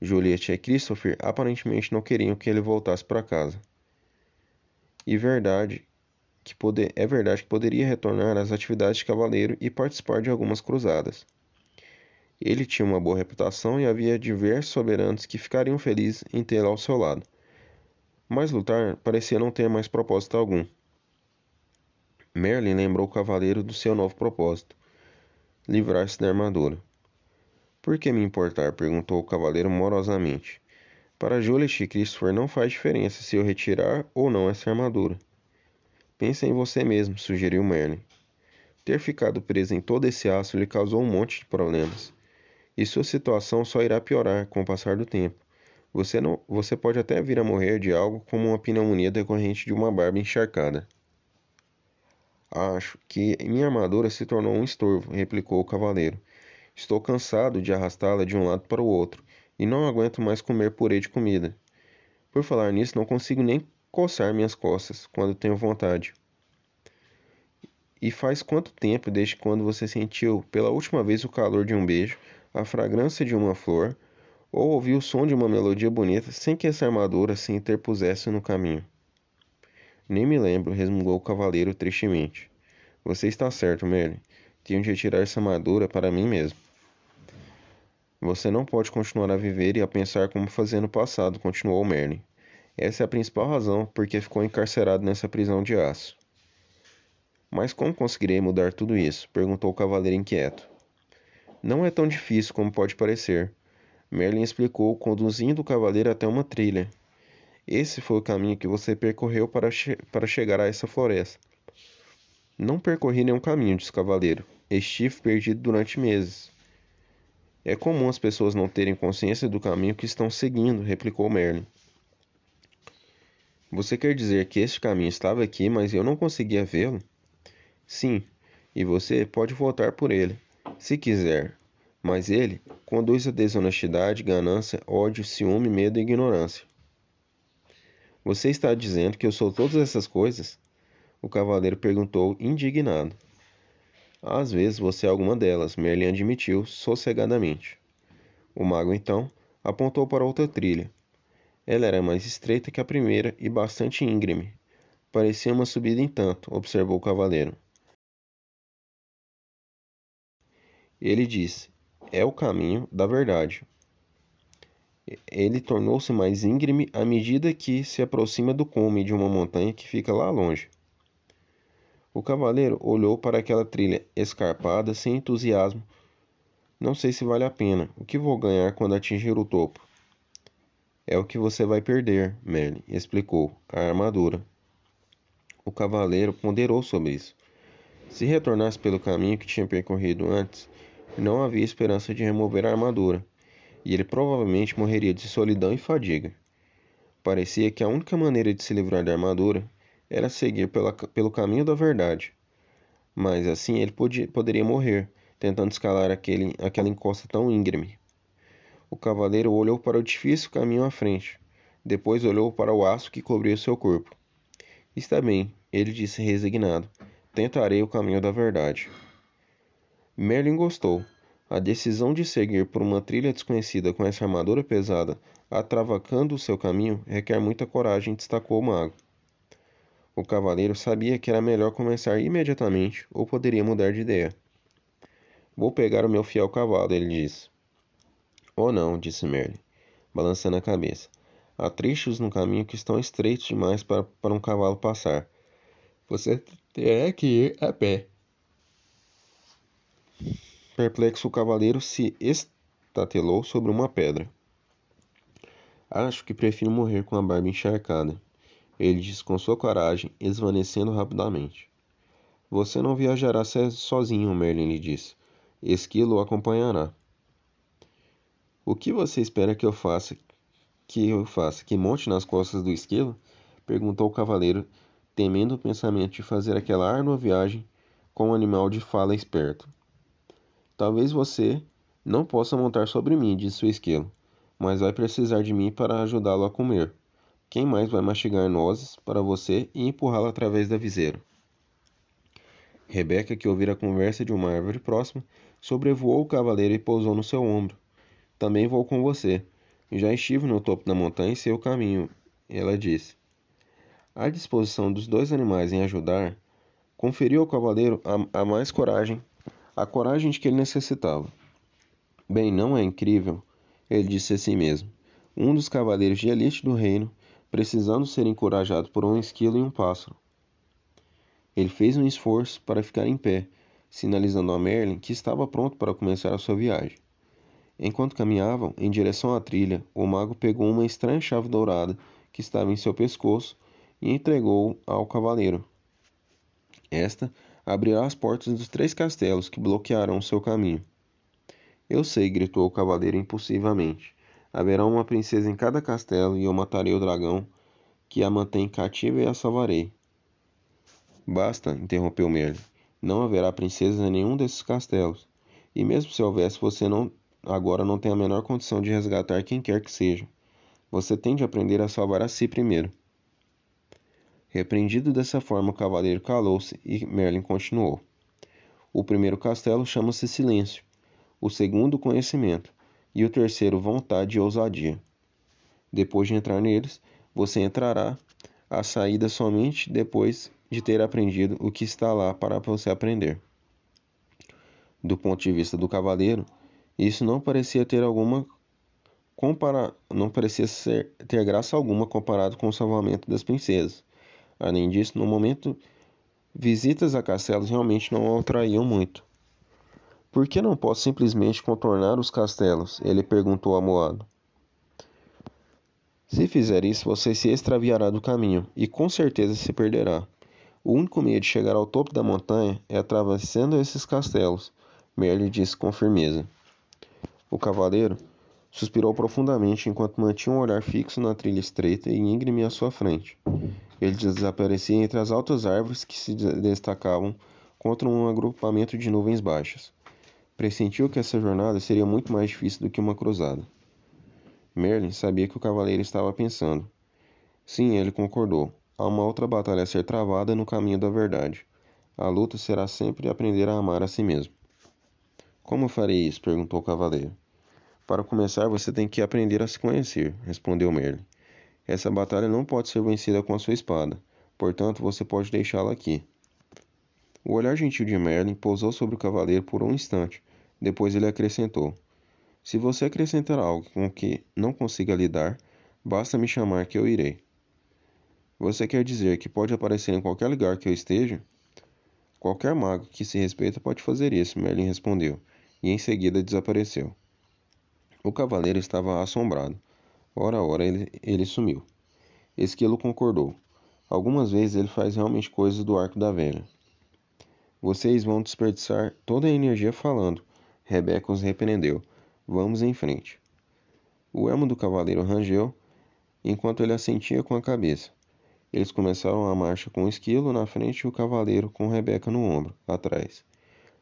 Speaker 1: Juliet e Christopher aparentemente não queriam que ele voltasse para casa e verdade que poder, é verdade que poderia retornar às atividades de cavaleiro e participar de algumas cruzadas. Ele tinha uma boa reputação e havia diversos soberanos que ficariam felizes em tê-lo ao seu lado. Mas lutar parecia não ter mais propósito algum. Merlin lembrou o cavaleiro do seu novo propósito: livrar-se da armadura. Por que me importar? perguntou o cavaleiro morosamente. Para Juliet e Christopher não faz diferença se eu retirar ou não essa armadura. Pense em você mesmo, sugeriu Merlin. Ter ficado preso em todo esse aço lhe causou um monte de problemas. E sua situação só irá piorar com o passar do tempo. Você, não, você pode até vir a morrer de algo como uma pneumonia decorrente de uma barba encharcada. Acho que minha armadura se tornou um estorvo, replicou o cavaleiro. Estou cansado de arrastá-la de um lado para o outro e não aguento mais comer purê de comida. Por falar nisso, não consigo nem coçar minhas costas quando tenho vontade. E faz quanto tempo desde quando você sentiu pela última vez o calor de um beijo, a fragrância de uma flor, ou ouviu o som de uma melodia bonita sem que essa armadura se interpusesse no caminho? Nem me lembro, resmungou o cavaleiro tristemente. Você está certo, Merlin. Tenho de retirar essa armadura para mim mesmo. Você não pode continuar a viver e a pensar como fazia no passado, continuou Merlin. Essa é a principal razão por que ficou encarcerado nessa prisão de aço. Mas como conseguirei mudar tudo isso? perguntou o cavaleiro inquieto. Não é tão difícil como pode parecer. Merlin explicou, conduzindo o cavaleiro até uma trilha. Esse foi o caminho que você percorreu para, che para chegar a essa floresta. Não percorri nenhum caminho, disse o cavaleiro. Estive perdido durante meses. É comum as pessoas não terem consciência do caminho que estão seguindo, replicou Merlin. Você quer dizer que este caminho estava aqui, mas eu não conseguia vê-lo? Sim, e você pode voltar por ele, se quiser. Mas ele conduz a desonestidade, ganância, ódio, ciúme, medo e ignorância. Você está dizendo que eu sou todas essas coisas? O cavaleiro perguntou, indignado. Às vezes você é alguma delas, Merlin admitiu sossegadamente. O mago então apontou para outra trilha. Ela era mais estreita que a primeira e bastante íngreme. Parecia uma subida em tanto, observou o cavaleiro. Ele disse: É o caminho da verdade. Ele tornou-se mais íngreme à medida que se aproxima do cume de uma montanha que fica lá longe. O cavaleiro olhou para aquela trilha escarpada sem entusiasmo. Não sei se vale a pena. O que vou ganhar quando atingir o topo? É o que você vai perder, Merlin explicou. A armadura. O cavaleiro ponderou sobre isso. Se retornasse pelo caminho que tinha percorrido antes, não havia esperança de remover a armadura, e ele provavelmente morreria de solidão e fadiga. Parecia que a única maneira de se livrar da armadura era seguir pela, pelo caminho da verdade. Mas assim ele podia, poderia morrer, tentando escalar aquele, aquela encosta tão íngreme. O cavaleiro olhou para o difícil caminho à frente. Depois olhou para o aço que cobria seu corpo. Está bem, ele disse resignado. Tentarei o caminho da verdade. Merlin gostou. A decisão de seguir por uma trilha desconhecida com essa armadura pesada, atravacando o seu caminho, requer muita coragem, destacou o mago. O cavaleiro sabia que era melhor começar imediatamente ou poderia mudar de ideia. Vou pegar o meu fiel cavalo, ele disse. Oh não, disse Merlin, balançando a cabeça. Há trechos no caminho que estão estreitos demais para, para um cavalo passar. Você terá que ir a pé. Perplexo, o cavaleiro se estatelou sobre uma pedra. Acho que prefiro morrer com a barba encharcada ele disse com sua coragem, esvanecendo rapidamente. Você não viajará sozinho, Merlin lhe disse. Esquilo o acompanhará. O que você espera que eu faça? Que eu faça? Que monte nas costas do esquilo? Perguntou o cavaleiro, temendo o pensamento de fazer aquela árdua viagem com um animal de fala esperto. Talvez você não possa montar sobre mim, disse o esquilo, mas vai precisar de mim para ajudá-lo a comer. Quem mais vai mastigar nozes para você e empurrá-la através da viseira? Rebeca, que ouvira a conversa de uma árvore próxima, sobrevoou o cavaleiro e pousou no seu ombro. Também vou com você. Já estive no topo da montanha e sei o caminho, ela disse. A disposição dos dois animais em ajudar conferiu ao cavaleiro a, a mais coragem, a coragem de que ele necessitava. Bem, não é incrível, ele disse a si mesmo. Um dos cavaleiros de elite do reino precisando ser encorajado por um esquilo e um pássaro. Ele fez um esforço para ficar em pé, sinalizando a Merlin que estava pronto para começar a sua viagem. Enquanto caminhavam em direção à trilha, o mago pegou uma estranha chave dourada que estava em seu pescoço e entregou ao cavaleiro. Esta abrirá as portas dos três castelos que bloquearão seu caminho. Eu sei, gritou o cavaleiro impulsivamente. Haverá uma princesa em cada castelo, e eu matarei o dragão que a mantém cativa e a salvarei. Basta, interrompeu Merlin. Não haverá princesas em nenhum desses castelos. E mesmo se houvesse, você não agora não tem a menor condição de resgatar quem quer que seja. Você tem de aprender a salvar a si primeiro. Repreendido dessa forma, o cavaleiro calou-se e Merlin continuou. O primeiro castelo chama-se Silêncio, o segundo, Conhecimento, e o terceiro, Vontade e Ousadia. Depois de entrar neles, você entrará à saída somente depois de ter aprendido o que está lá para você aprender. Do ponto de vista do cavaleiro, isso não parecia ter alguma compara... não parecia ser... ter graça alguma comparado com o salvamento das princesas. Além disso, no momento, visitas a castelos realmente não o atraíam muito. Por que não posso simplesmente contornar os castelos? Ele perguntou amoado. Se fizer isso, você se extraviará do caminho e com certeza se perderá. O único meio de chegar ao topo da montanha é atravessando esses castelos, Merlin disse com firmeza. O cavaleiro suspirou profundamente enquanto mantinha um olhar fixo na trilha estreita e íngreme à sua frente. Ele desaparecia entre as altas árvores que se destacavam contra um agrupamento de nuvens baixas. Pressentiu que essa jornada seria muito mais difícil do que uma cruzada. Merlin sabia que o cavaleiro estava pensando. Sim, ele concordou. Há uma outra batalha a ser travada no caminho da verdade. A luta será sempre aprender a amar a si mesmo. Como farei isso? perguntou o cavaleiro. Para começar, você tem que aprender a se conhecer, respondeu Merlin. Essa batalha não pode ser vencida com a sua espada, portanto você pode deixá-la aqui. O olhar gentil de Merlin pousou sobre o cavaleiro por um instante, depois ele acrescentou: Se você acrescentar algo com que não consiga lidar, basta me chamar que eu irei. Você quer dizer que pode aparecer em qualquer lugar que eu esteja? Qualquer mago que se respeita pode fazer isso, Merlin respondeu, e em seguida desapareceu. O cavaleiro estava assombrado. Ora, ora, ele, ele sumiu. Esquilo concordou. Algumas vezes ele faz realmente coisas do arco da velha. Vocês vão desperdiçar toda a energia falando. Rebeca os repreendeu. Vamos em frente. O elmo do cavaleiro rangeu enquanto ele assentia com a cabeça. Eles começaram a marcha com o esquilo na frente e o cavaleiro com Rebeca no ombro, atrás.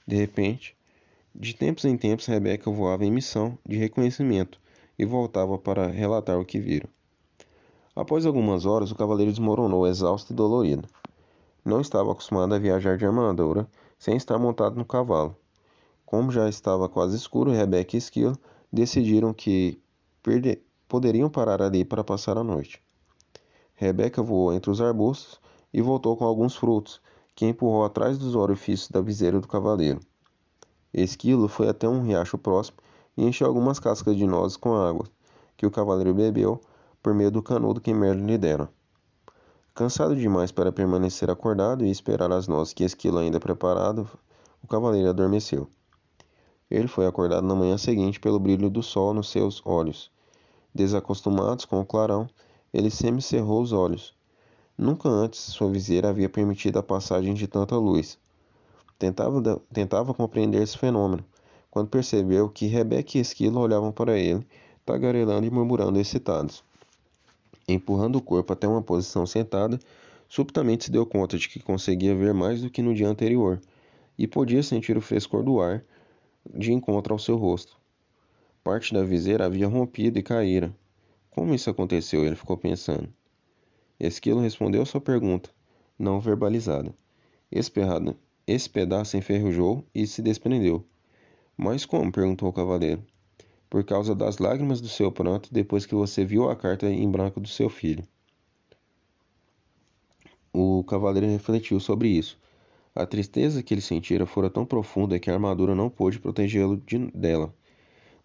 Speaker 1: De repente, de tempos em tempos, Rebeca voava em missão de reconhecimento e voltava para relatar o que viram. Após algumas horas, o cavaleiro desmoronou, exausto e dolorido. Não estava acostumado a viajar de armadura sem estar montado no cavalo. Como já estava quase escuro, Rebeca e Esquilo decidiram que poderiam parar ali para passar a noite. Rebeca voou entre os arbustos e voltou com alguns frutos, que empurrou atrás dos orifícios da viseira do cavaleiro. Esquilo foi até um riacho próximo e encheu algumas cascas de nozes com água, que o cavaleiro bebeu por meio do canudo que Merlin lhe dera. Cansado demais para permanecer acordado e esperar as nozes que Esquilo ainda preparado, o cavaleiro adormeceu. Ele foi acordado na manhã seguinte pelo brilho do sol nos seus olhos. Desacostumados com o clarão, ele semicerrou os olhos. Nunca antes sua viseira havia permitido a passagem de tanta luz. Tentava, tentava compreender esse fenômeno, quando percebeu que Rebeca e Esquilo olhavam para ele, tagarelando e murmurando excitados. Empurrando o corpo até uma posição sentada, subitamente se deu conta de que conseguia ver mais do que no dia anterior e podia sentir o frescor do ar de encontro ao seu rosto. Parte da viseira havia rompido e caíra. Como isso aconteceu? Ele ficou pensando. Esquilo respondeu a sua pergunta, não verbalizada. Esse pedaço enferrujou e se desprendeu. Mas como? perguntou o cavaleiro. Por causa das lágrimas do seu pranto depois que você viu a carta em branco do seu filho. O cavaleiro refletiu sobre isso. A tristeza que ele sentira fora tão profunda que a armadura não pôde protegê-lo de dela.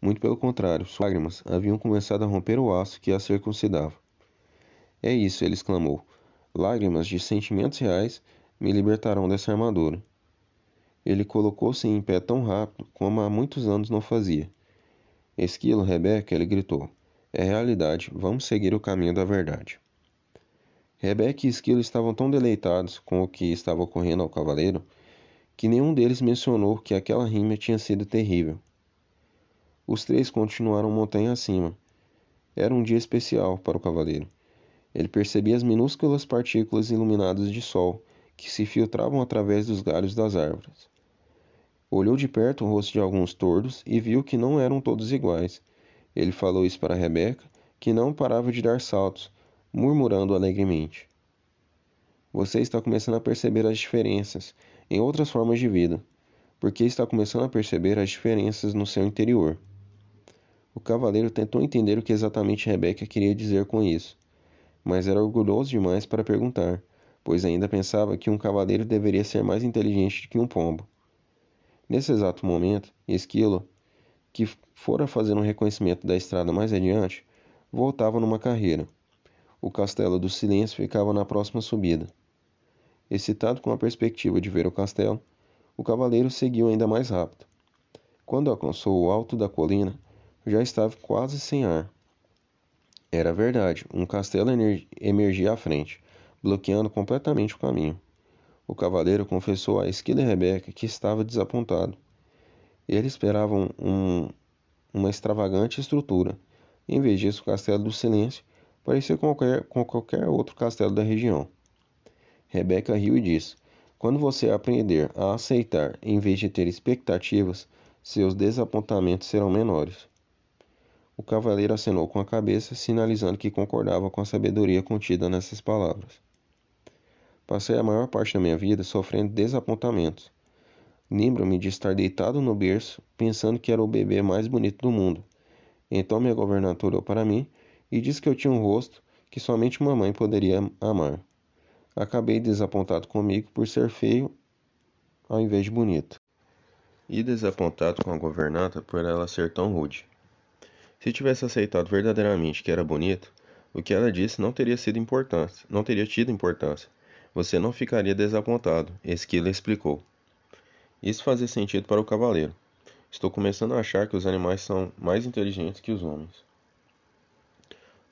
Speaker 1: Muito pelo contrário, suas lágrimas haviam começado a romper o aço que a circuncidava. É isso, ele exclamou. Lágrimas de sentimentos reais me libertarão dessa armadura. Ele colocou-se em pé tão rápido como há muitos anos não fazia. Esquilo, Rebeca, ele gritou. É realidade, vamos seguir o caminho da verdade. Rebeca e Esquilo estavam tão deleitados com o que estava ocorrendo ao cavaleiro que nenhum deles mencionou que aquela rima tinha sido terrível. Os três continuaram montanha acima. Era um dia especial para o cavaleiro. Ele percebia as minúsculas partículas iluminadas de sol que se filtravam através dos galhos das árvores. Olhou de perto o rosto de alguns tordos e viu que não eram todos iguais. Ele falou isso para Rebeca, que não parava de dar saltos, murmurando alegremente. Você está começando a perceber as diferenças em outras formas de vida, porque está começando a perceber as diferenças no seu interior. O cavaleiro tentou entender o que exatamente Rebeca queria dizer com isso, mas era orgulhoso demais para perguntar, pois ainda pensava que um cavaleiro deveria ser mais inteligente que um pombo. Nesse exato momento, Esquilo, que fora fazer um reconhecimento da estrada mais adiante, voltava numa carreira. O castelo do silêncio ficava na próxima subida. Excitado com a perspectiva de ver o castelo, o cavaleiro seguiu ainda mais rápido. Quando alcançou o alto da colina, já estava quase sem ar. Era verdade, um castelo emergia à frente, bloqueando completamente o caminho. O cavaleiro confessou a Esquila e Rebeca que estava desapontado. Ele esperava um, uma extravagante estrutura. Em vez disso, o Castelo do Silêncio parecia com qualquer, com qualquer outro castelo da região. Rebeca riu e disse: Quando você aprender a aceitar em vez de ter expectativas, seus desapontamentos serão menores. O cavaleiro acenou com a cabeça, sinalizando que concordava com a sabedoria contida nessas palavras. Passei a maior parte da minha vida sofrendo desapontamentos. Lembro-me de estar deitado no berço, pensando que era o bebê mais bonito do mundo. Então minha governanta olhou para mim e disse que eu tinha um rosto que somente uma mãe poderia amar. Acabei desapontado comigo por ser feio ao invés de bonito. E desapontado com a governanta por ela ser tão rude. Se tivesse aceitado verdadeiramente que era bonito, o que ela disse não teria sido importante, não teria tido importância. Você não ficaria desapontado, Esquila explicou. Isso fazia sentido para o cavaleiro. Estou começando a achar que os animais são mais inteligentes que os homens.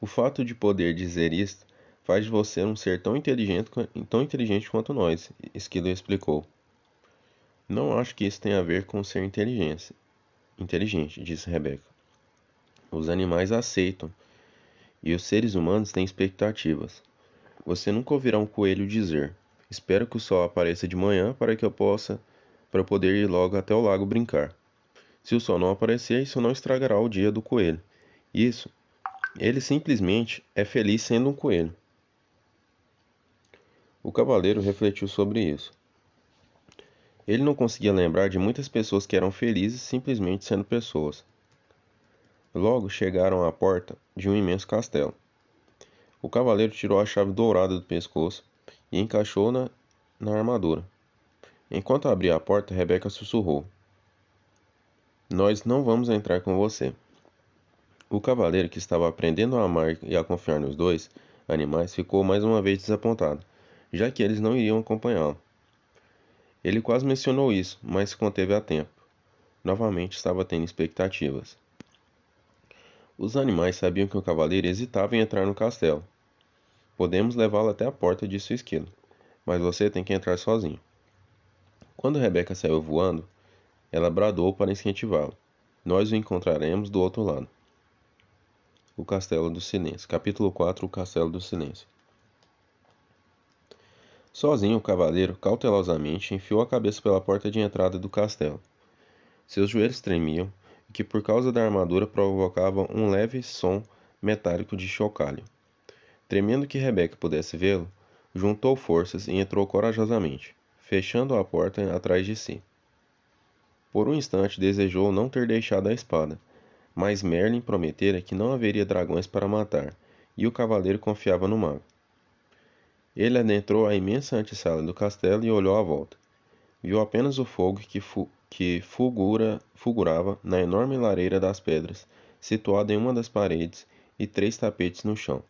Speaker 1: O fato de poder dizer isto faz de você um ser tão inteligente, tão inteligente quanto nós, Esquilo explicou. Não acho que isso tenha a ver com ser inteligente, inteligente, disse Rebeca. Os animais aceitam e os seres humanos têm expectativas. Você nunca ouvirá um coelho dizer: Espero que o sol apareça de manhã para que eu possa para poder ir logo até o lago brincar. Se o sol não aparecer, isso não estragará o dia do coelho. Isso, ele simplesmente é feliz sendo um coelho. O cavaleiro refletiu sobre isso. Ele não conseguia lembrar de muitas pessoas que eram felizes simplesmente sendo pessoas. Logo chegaram à porta de um imenso castelo. O cavaleiro tirou a chave dourada do pescoço e encaixou-na na armadura. Enquanto abria a porta, Rebeca sussurrou: Nós não vamos entrar com você. O cavaleiro, que estava aprendendo a amar e a confiar nos dois animais, ficou mais uma vez desapontado, já que eles não iriam acompanhá-lo. Ele quase mencionou isso, mas se conteve a tempo. Novamente estava tendo expectativas. Os animais sabiam que o cavaleiro hesitava em entrar no castelo, Podemos levá-lo até a porta, disse o esquilo, mas você tem que entrar sozinho. Quando Rebeca saiu voando, ela bradou para incentivá-lo. Nós o encontraremos do outro lado. O Castelo do Silêncio. Capítulo 4 O Castelo do Silêncio. Sozinho, o cavaleiro cautelosamente enfiou a cabeça pela porta de entrada do castelo. Seus joelhos tremiam, que por causa da armadura provocavam um leve som metálico de chocalho. Tremendo que Rebeca pudesse vê-lo, juntou forças e entrou corajosamente, fechando a porta atrás de si. Por um instante desejou não ter deixado a espada, mas Merlin prometera que não haveria dragões para matar, e o cavaleiro confiava no mago. Ele adentrou a imensa antessala do castelo e olhou à volta. Viu apenas o fogo que, fu que fulgura, fulgurava na enorme lareira das pedras, situada em uma das paredes, e três tapetes no chão.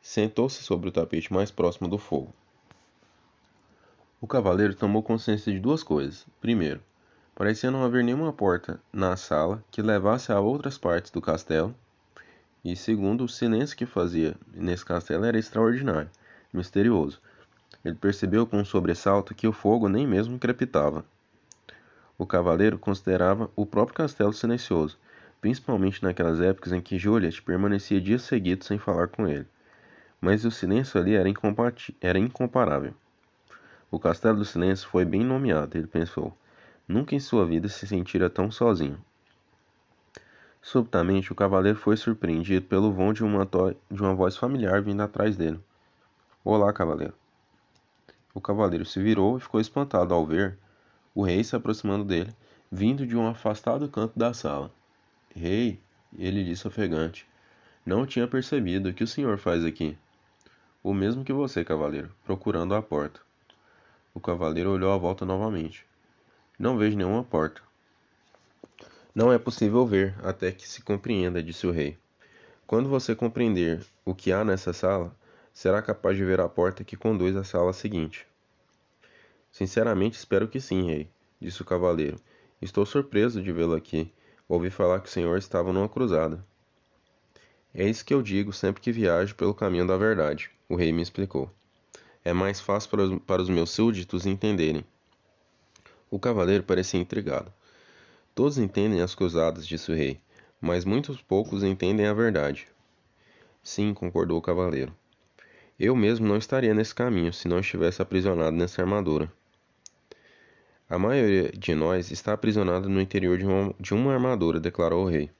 Speaker 1: Sentou-se sobre o tapete mais próximo do fogo. O cavaleiro tomou consciência de duas coisas. Primeiro, parecia não haver nenhuma porta na sala que levasse a outras partes do castelo. E segundo, o silêncio que fazia nesse castelo era extraordinário, misterioso. Ele percebeu com um sobressalto que o fogo nem mesmo crepitava. O cavaleiro considerava o próprio castelo silencioso, principalmente naquelas épocas em que Juliet permanecia dias seguidos sem falar com ele mas o silêncio ali era, era incomparável. O Castelo do Silêncio foi bem nomeado, ele pensou. Nunca em sua vida se sentira tão sozinho. Subitamente, o cavaleiro foi surpreendido pelo vão de uma, de uma voz familiar vindo atrás dele. Olá, cavaleiro. O cavaleiro se virou e ficou espantado ao ver o rei se aproximando dele, vindo de um afastado canto da sala. Rei, ele disse ofegante, não tinha percebido. O que o senhor faz aqui? O mesmo que você, cavaleiro, procurando a porta. O cavaleiro olhou à volta novamente. Não vejo nenhuma porta. Não é possível ver até que se compreenda, disse o rei. Quando você compreender o que há nessa sala, será capaz de ver a porta que conduz à sala seguinte. Sinceramente, espero que sim, rei, disse o cavaleiro. Estou surpreso de vê-lo aqui. Ouvi falar que o senhor estava numa cruzada. É isso que eu digo sempre que viajo pelo caminho da verdade, o rei me explicou. É mais fácil para os, para os meus súditos entenderem. O cavaleiro parecia intrigado. Todos entendem as cruzadas, disse o rei, mas muitos poucos entendem a verdade. Sim, concordou o cavaleiro. Eu mesmo não estaria nesse caminho se não estivesse aprisionado nessa armadura. A maioria de nós está aprisionada no interior de uma, de uma armadura, declarou o rei.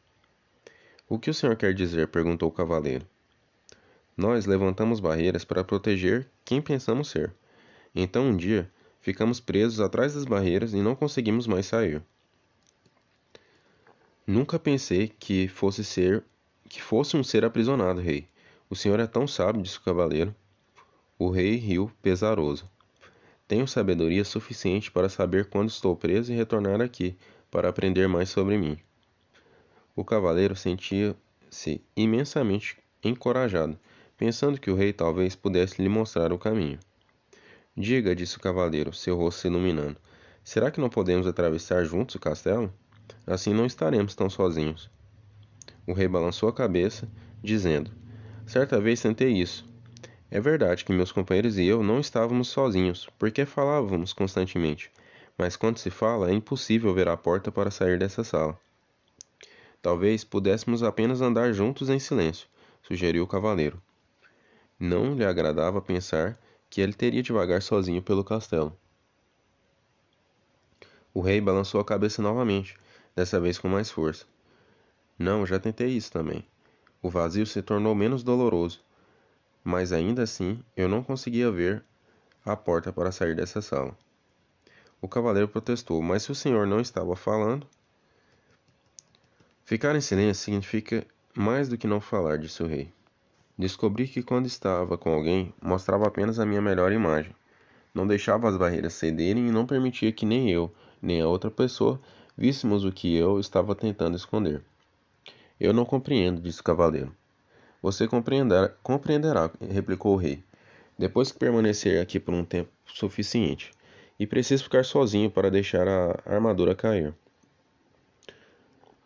Speaker 1: O que o senhor quer dizer? perguntou o cavaleiro. Nós levantamos barreiras para proteger quem pensamos ser. Então um dia ficamos presos atrás das barreiras e não conseguimos mais sair. Nunca pensei que fosse ser que fosse um ser aprisionado, rei. O senhor é tão sábio, disse o cavaleiro. O rei riu pesaroso. Tenho sabedoria suficiente para saber quando estou preso e retornar aqui, para aprender mais sobre mim. O cavaleiro sentia-se imensamente encorajado, pensando que o rei talvez pudesse lhe mostrar o caminho. Diga, disse o cavaleiro, seu rosto se iluminando, será que não podemos atravessar juntos o castelo? Assim não estaremos tão sozinhos. O rei balançou a cabeça, dizendo: Certa vez tentei isso, é verdade que meus companheiros e eu não estávamos sozinhos, porque falávamos constantemente, mas quando se fala é impossível ver a porta para sair dessa sala. Talvez pudéssemos apenas andar juntos em silêncio, sugeriu o cavaleiro. Não lhe agradava pensar que ele teria de vagar sozinho pelo castelo. O rei balançou a cabeça novamente, dessa vez com mais força. Não, já tentei isso também. O vazio se tornou menos doloroso mas ainda assim eu não conseguia ver a porta para sair dessa sala. O cavaleiro protestou, mas se o senhor não estava falando. Ficar em silêncio significa mais do que não falar, disse o rei. Descobri que quando estava com alguém, mostrava apenas a minha melhor imagem. Não deixava as barreiras cederem e não permitia que nem eu, nem a outra pessoa víssemos o que eu estava tentando esconder. Eu não compreendo, disse o cavaleiro. Você compreenderá, compreenderá, replicou o rei, depois que permanecer aqui por um tempo suficiente. E preciso ficar sozinho para deixar a armadura cair.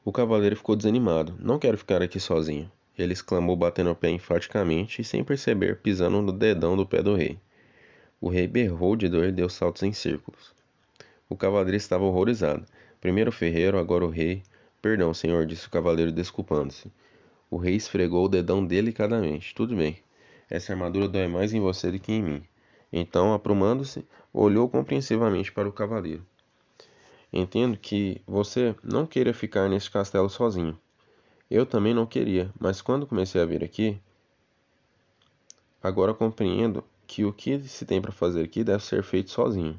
Speaker 1: O cavaleiro ficou desanimado. Não quero ficar aqui sozinho. Ele exclamou, batendo o pé enfaticamente e, sem perceber, pisando no dedão do pé do rei. O rei berrou de dor e deu saltos em círculos. O cavaleiro estava horrorizado. Primeiro o ferreiro, agora o rei. Perdão, senhor, disse o cavaleiro, desculpando-se. O rei esfregou o dedão delicadamente. Tudo bem. Essa armadura dói mais em você do que em mim. Então, aprumando-se, olhou compreensivamente para o cavaleiro. Entendo que você não queira ficar neste castelo sozinho. Eu também não queria, mas quando comecei a vir aqui, agora compreendo que o que se tem para fazer aqui deve ser feito sozinho.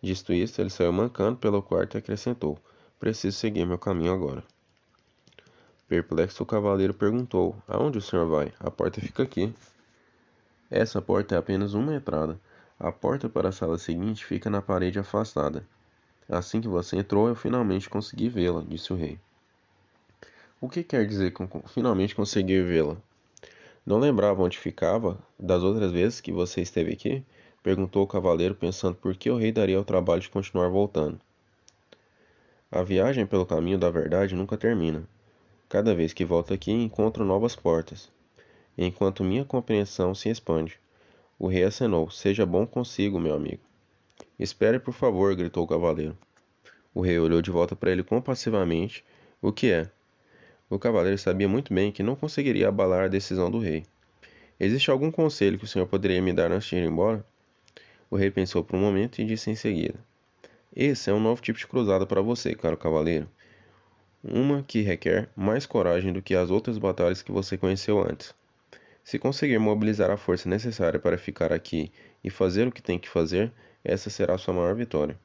Speaker 1: Dito isto, ele saiu mancando pelo quarto e acrescentou: Preciso seguir meu caminho agora. Perplexo, o cavaleiro perguntou: Aonde o senhor vai? A porta fica aqui. Essa porta é apenas uma entrada. A porta para a sala seguinte fica na parede afastada. Assim que você entrou, eu finalmente consegui vê-la, disse o rei. O que quer dizer com finalmente consegui vê-la? Não lembrava onde ficava das outras vezes que você esteve aqui? Perguntou o cavaleiro, pensando por que o rei daria o trabalho de continuar voltando. A viagem pelo caminho da verdade nunca termina. Cada vez que volto aqui, encontro novas portas, enquanto minha compreensão se expande. O rei acenou. Seja bom consigo, meu amigo. Espere, por favor, gritou o cavaleiro. O rei olhou de volta para ele compassivamente. O que é? O cavaleiro sabia muito bem que não conseguiria abalar a decisão do rei. Existe algum conselho que o senhor poderia me dar antes de ir embora? O rei pensou por um momento e disse em seguida: Esse é um novo tipo de cruzada para você, caro cavaleiro uma que requer mais coragem do que as outras batalhas que você conheceu antes. Se conseguir mobilizar a força necessária para ficar aqui e fazer o que tem que fazer, essa será sua maior vitória.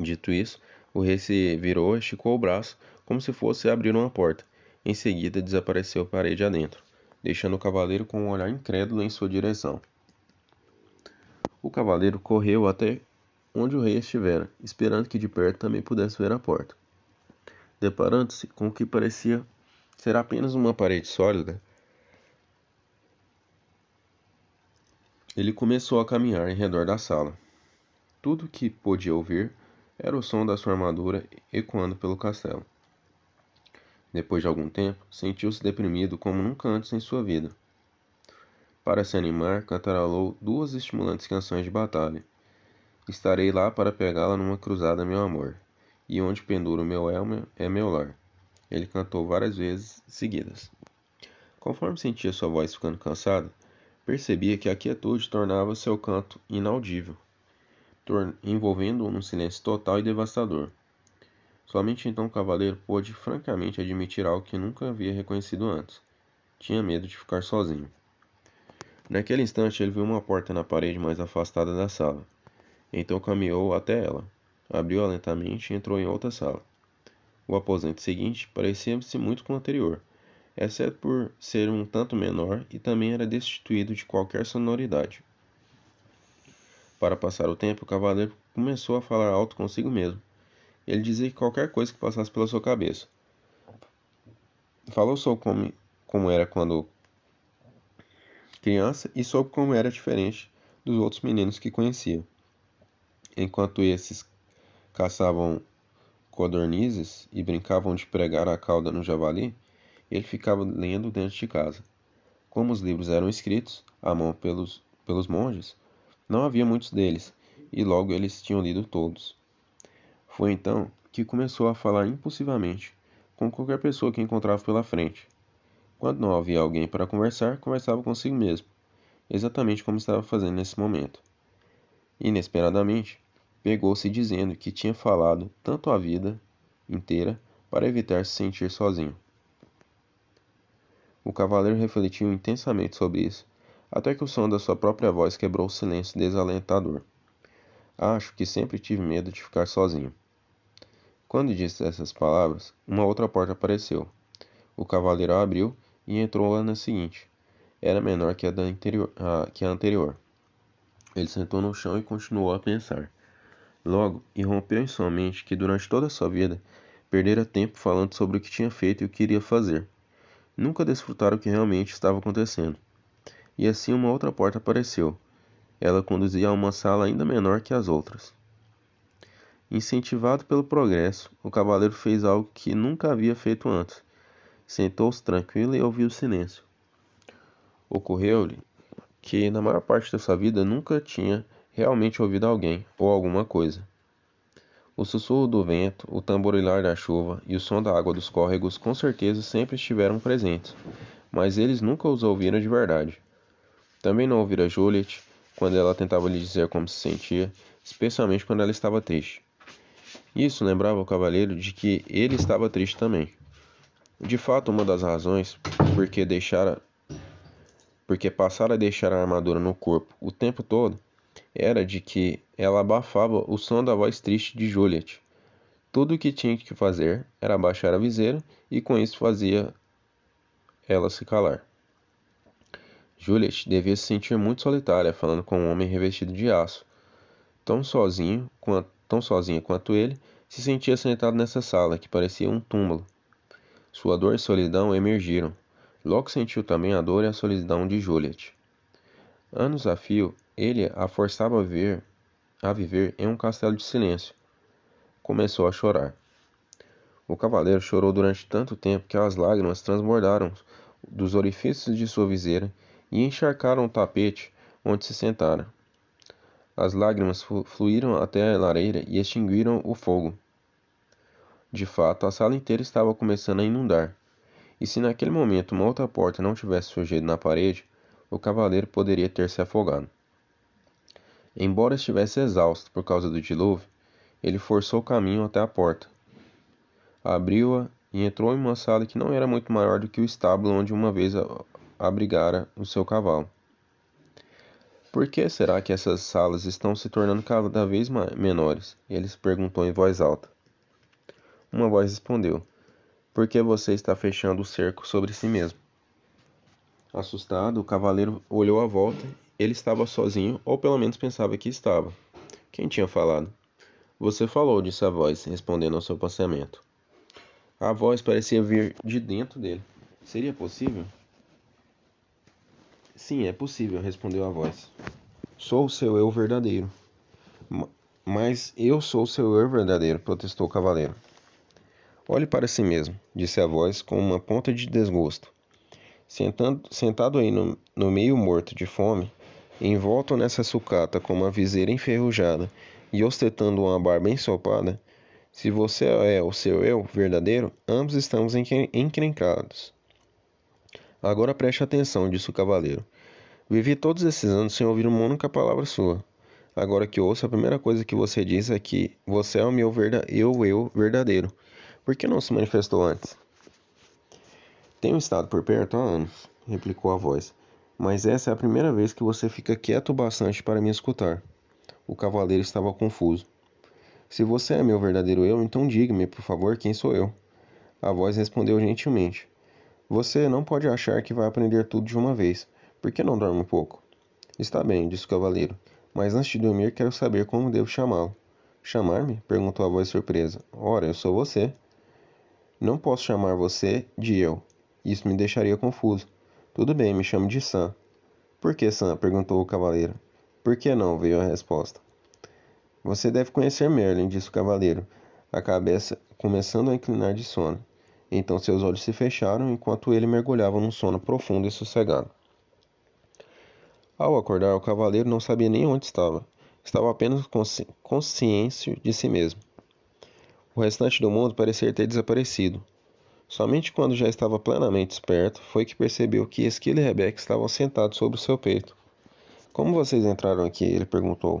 Speaker 1: Dito isso, o rei se virou esticou o braço, como se fosse abrir uma porta. Em seguida, desapareceu parede adentro, deixando o cavaleiro com um olhar incrédulo em sua direção. O cavaleiro correu até onde o rei estivera, esperando que de perto também pudesse ver a porta. Deparando-se com o que parecia ser apenas uma parede sólida, ele começou a caminhar em redor da sala. Tudo o que podia ouvir era o som da sua armadura ecoando pelo castelo. Depois de algum tempo, sentiu-se deprimido como nunca antes em sua vida. Para se animar, cantarolou duas estimulantes canções de batalha. Estarei lá para pegá-la numa cruzada, meu amor, e onde penduro meu elmo é meu lar. Ele cantou várias vezes seguidas. Conforme sentia sua voz ficando cansada, percebia que a quietude tornava seu canto inaudível, envolvendo-o num silêncio total e devastador. Somente então o cavaleiro pôde francamente admitir algo que nunca havia reconhecido antes. Tinha medo de ficar sozinho. Naquele instante ele viu uma porta na parede mais afastada da sala. Então caminhou até ela, abriu-a lentamente e entrou em outra sala. O aposento seguinte parecia-se muito com o anterior, exceto por ser um tanto menor e também era destituído de qualquer sonoridade. Para passar o tempo, o cavaleiro começou a falar alto consigo mesmo ele dizia que qualquer coisa que passasse pela sua cabeça. Falou sobre como, como era quando criança e sobre como era diferente dos outros meninos que conhecia. Enquanto esses caçavam codornizes e brincavam de pregar a cauda no javali, ele ficava lendo dentro de casa. Como os livros eram escritos à mão pelos, pelos monges, não havia muitos deles, e logo eles tinham lido todos. Foi então que começou a falar impulsivamente com qualquer pessoa que encontrava pela frente. Quando não havia alguém para conversar, conversava consigo mesmo, exatamente como estava fazendo nesse momento. Inesperadamente, pegou-se dizendo que tinha falado tanto a vida inteira para evitar se sentir sozinho. O cavaleiro refletiu intensamente sobre isso, até que o som da sua própria voz quebrou o silêncio desalentador. Acho que sempre tive medo de ficar sozinho. Quando disse essas palavras, uma outra porta apareceu. O cavaleiro a abriu e entrou lá na seguinte. Era menor que a, da interior, a, que a anterior. Ele sentou no chão e continuou a pensar. Logo, irrompeu em sua mente que durante toda a sua vida perdera tempo falando sobre o que tinha feito e o que iria fazer. Nunca desfrutara o que realmente estava acontecendo. E assim uma outra porta apareceu. Ela conduzia a uma sala ainda menor que as outras. Incentivado pelo progresso, o cavaleiro fez algo que nunca havia feito antes. Sentou-se tranquilo e ouviu o silêncio. Ocorreu-lhe que, na maior parte da sua vida, nunca tinha realmente ouvido alguém ou alguma coisa. O sussurro do vento, o tamborilar da chuva e o som da água dos córregos com certeza sempre estiveram presentes, mas eles nunca os ouviram de verdade. Também não ouvira Juliet quando ela tentava lhe dizer como se sentia, especialmente quando ela estava triste. Isso lembrava o cavaleiro de que ele estava triste também. De fato, uma das razões porque deixara porque passara a deixar a armadura no corpo o tempo todo era de que ela abafava o som da voz triste de Juliet. Tudo o que tinha que fazer era abaixar a viseira e com isso fazia ela se calar. Juliet devia se sentir muito solitária falando com um homem revestido de aço, tão sozinho quanto tão sozinha quanto ele, se sentia sentado nessa sala, que parecia um túmulo. Sua dor e solidão emergiram. Logo sentiu também a dor e a solidão de Juliet. Anos a fio, ele a forçava a viver, a viver em um castelo de silêncio. Começou a chorar. O cavaleiro chorou durante tanto tempo que as lágrimas transbordaram dos orifícios de sua viseira e encharcaram o tapete onde se sentara. As lágrimas fluíram até a lareira e extinguiram o fogo. De fato, a sala inteira estava começando a inundar, e se naquele momento uma outra porta não tivesse surgido na parede, o cavaleiro poderia ter se afogado. Embora estivesse exausto por causa do dilúvio, ele forçou o caminho até a porta. Abriu-a e entrou em uma sala que não era muito maior do que o estábulo onde uma vez abrigara o seu cavalo. Por que será que essas salas estão se tornando cada vez menores? Ele perguntou em voz alta. Uma voz respondeu: Porque você está fechando o cerco sobre si mesmo. Assustado, o cavaleiro olhou à volta. Ele estava sozinho, ou pelo menos pensava que estava. Quem tinha falado? Você falou, disse a voz, respondendo ao seu pensamento. A voz parecia vir de dentro dele. Seria possível? Sim, é possível, respondeu a voz. Sou o seu eu verdadeiro. Mas eu sou o seu eu verdadeiro, protestou o cavaleiro. Olhe para si mesmo, disse a voz com uma ponta de desgosto. Sentando, sentado aí no, no meio morto de fome, envolto nessa sucata com uma viseira enferrujada e ostentando uma barba ensopada, se você é o seu eu verdadeiro, ambos estamos encrencados. Agora preste atenção, disse o cavaleiro. Vivi todos esses anos sem ouvir uma única palavra sua. Agora que ouço, a primeira coisa que você diz é que você é o meu verda eu, eu verdadeiro. Por que não se manifestou antes? Tenho estado por perto há anos, replicou a voz, mas essa é a primeira vez que você fica quieto o bastante para me escutar. O cavaleiro estava confuso. Se você é meu verdadeiro eu, então diga-me, por favor, quem sou eu. A voz respondeu gentilmente. Você não pode achar que vai aprender tudo de uma vez. Por que não dorme um pouco? Está bem, disse o cavaleiro, mas antes de dormir quero saber como devo chamá-lo. Chamar-me? perguntou a voz surpresa. Ora, eu sou você. Não posso chamar você de eu. Isso me deixaria confuso. Tudo bem, me chame de Sam. Por que Sam? perguntou o cavaleiro. Por que não? veio a resposta. Você deve conhecer Merlin, disse o cavaleiro, a cabeça começando a inclinar de sono. Então seus olhos se fecharam enquanto ele mergulhava num sono profundo e sossegado. Ao acordar, o cavaleiro não sabia nem onde estava. Estava apenas consci consciência de si mesmo. O restante do mundo parecia ter desaparecido. Somente quando já estava plenamente esperto foi que percebeu que Esquilo e Rebeca estavam sentados sobre o seu peito. Como vocês entraram aqui? ele perguntou.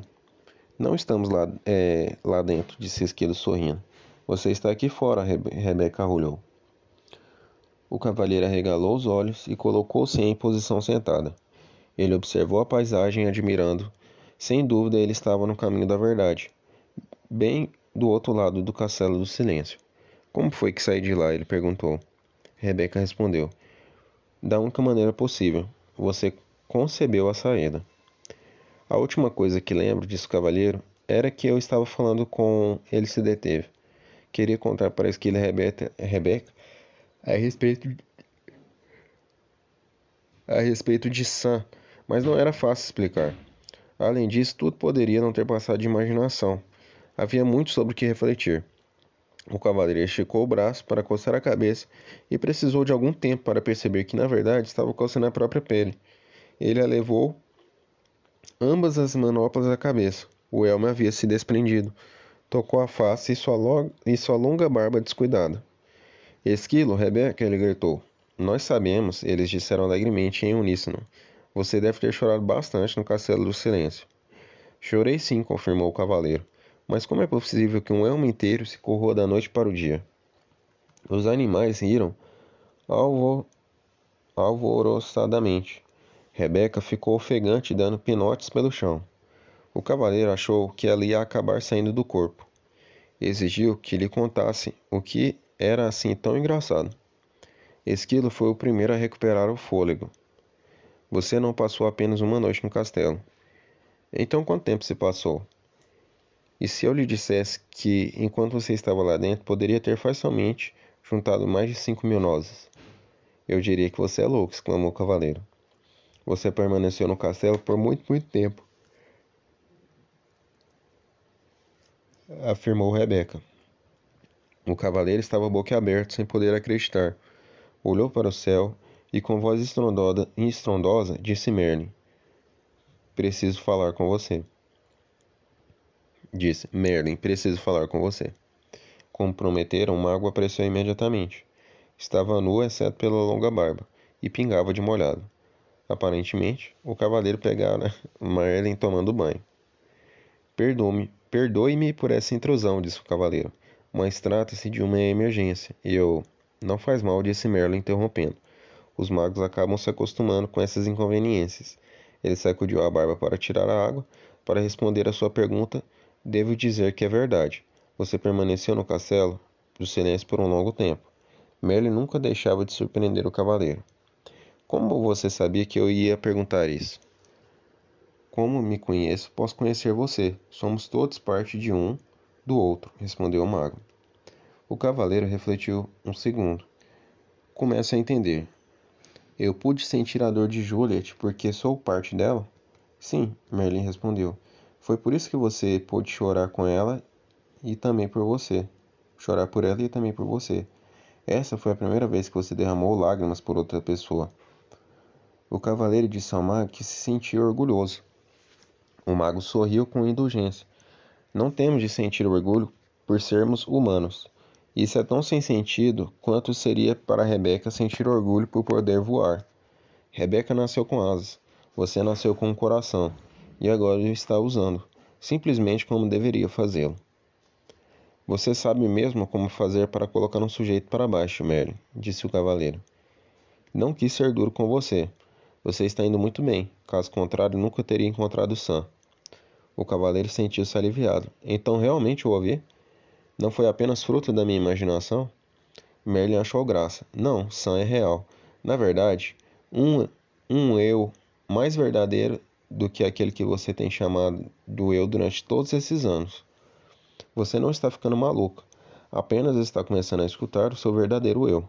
Speaker 1: Não estamos lá, é, lá dentro, disse Esquilo sorrindo. Você está aqui fora, Rebe Rebeca arrulhou. O cavalheiro arregalou os olhos e colocou-se em posição sentada. Ele observou a paisagem admirando. Sem dúvida, ele estava no caminho da verdade. Bem do outro lado do castelo do silêncio. Como foi que saí de lá? ele perguntou. Rebeca respondeu: Da única maneira possível. Você concebeu a saída. A última coisa que lembro, disse o cavalheiro, era que eu estava falando com. Ele se deteve. Queria contar para a esquila Rebeca, Rebeca a respeito de... a respeito de Sam, mas não era fácil explicar. Além disso, tudo poderia não ter passado de imaginação. Havia muito sobre o que refletir. O cavaleiro esticou o braço para coçar a cabeça e precisou de algum tempo para perceber que, na verdade, estava coçando a própria pele. Ele a levou ambas as manoplas à cabeça. O elmo havia se desprendido. Tocou a face e sua, e sua longa barba descuidada. Esquilo, Rebeca, ele gritou. Nós sabemos, eles disseram alegremente em uníssono. Você deve ter chorado bastante no castelo do silêncio. Chorei sim, confirmou o cavaleiro. Mas como é possível que um elmo inteiro se corroa da noite para o dia? Os animais riram alvo alvoroçadamente. Rebeca ficou ofegante dando pinotes pelo chão. O cavaleiro achou que ela ia acabar saindo do corpo. Exigiu que lhe contasse o que era assim tão engraçado. Esquilo foi o primeiro a recuperar o fôlego. Você não passou apenas uma noite no castelo. Então quanto tempo se passou? E se eu lhe dissesse que, enquanto você estava lá dentro, poderia ter facilmente juntado mais de cinco mil nozes? Eu diria que você é louco, exclamou o cavaleiro. Você permaneceu no castelo por muito, muito tempo. Afirmou Rebeca. O cavaleiro estava boquiaberto, sem poder acreditar. Olhou para o céu e, com voz estrondosa, estrondosa disse Merlin: Preciso falar com você. Disse: Merlin, preciso falar com você. Como prometeram, o mago apareceu imediatamente. Estava nu, exceto pela longa barba, e pingava de molhado. Aparentemente, o cavaleiro pegara Merlin tomando banho. Perdoe-me perdoe por essa intrusão, disse o cavaleiro, mas trata-se de uma emergência. E eu. Não faz mal, disse Merlin, interrompendo. Os magos acabam se acostumando com essas inconveniências. Ele sacudiu a barba para tirar a água. Para responder a sua pergunta, devo dizer que é verdade. Você permaneceu no castelo do silêncio por um longo tempo. Merlin nunca deixava de surpreender o cavaleiro. Como você sabia que eu ia perguntar isso? Como me conheço, posso conhecer você. Somos todos parte de um do outro, respondeu o mago. O cavaleiro refletiu um segundo. Começa a entender. Eu pude sentir a dor de Juliet porque sou parte dela? Sim, Merlin respondeu. Foi por isso que você pôde chorar com ela e também por você. Chorar por ela e também por você. Essa foi a primeira vez que você derramou lágrimas por outra pessoa. O cavaleiro disse ao mago que se sentia orgulhoso. O mago sorriu com indulgência. Não temos de sentir orgulho por sermos humanos. Isso é tão sem sentido quanto seria para Rebeca sentir orgulho por poder voar. Rebeca nasceu com asas, você nasceu com um coração, e agora está usando, simplesmente como deveria fazê-lo. Você sabe mesmo como fazer para colocar um sujeito para baixo, Merlin, disse o cavaleiro. Não quis ser duro com você. Você está indo muito bem, caso contrário nunca teria encontrado Sam. O cavaleiro sentiu-se aliviado. Então realmente o ouvi? Não foi apenas fruto da minha imaginação? Merlin achou graça. Não, Sam é real. Na verdade, um, um eu mais verdadeiro do que aquele que você tem chamado do eu durante todos esses anos. Você não está ficando maluco, apenas está começando a escutar o seu verdadeiro eu.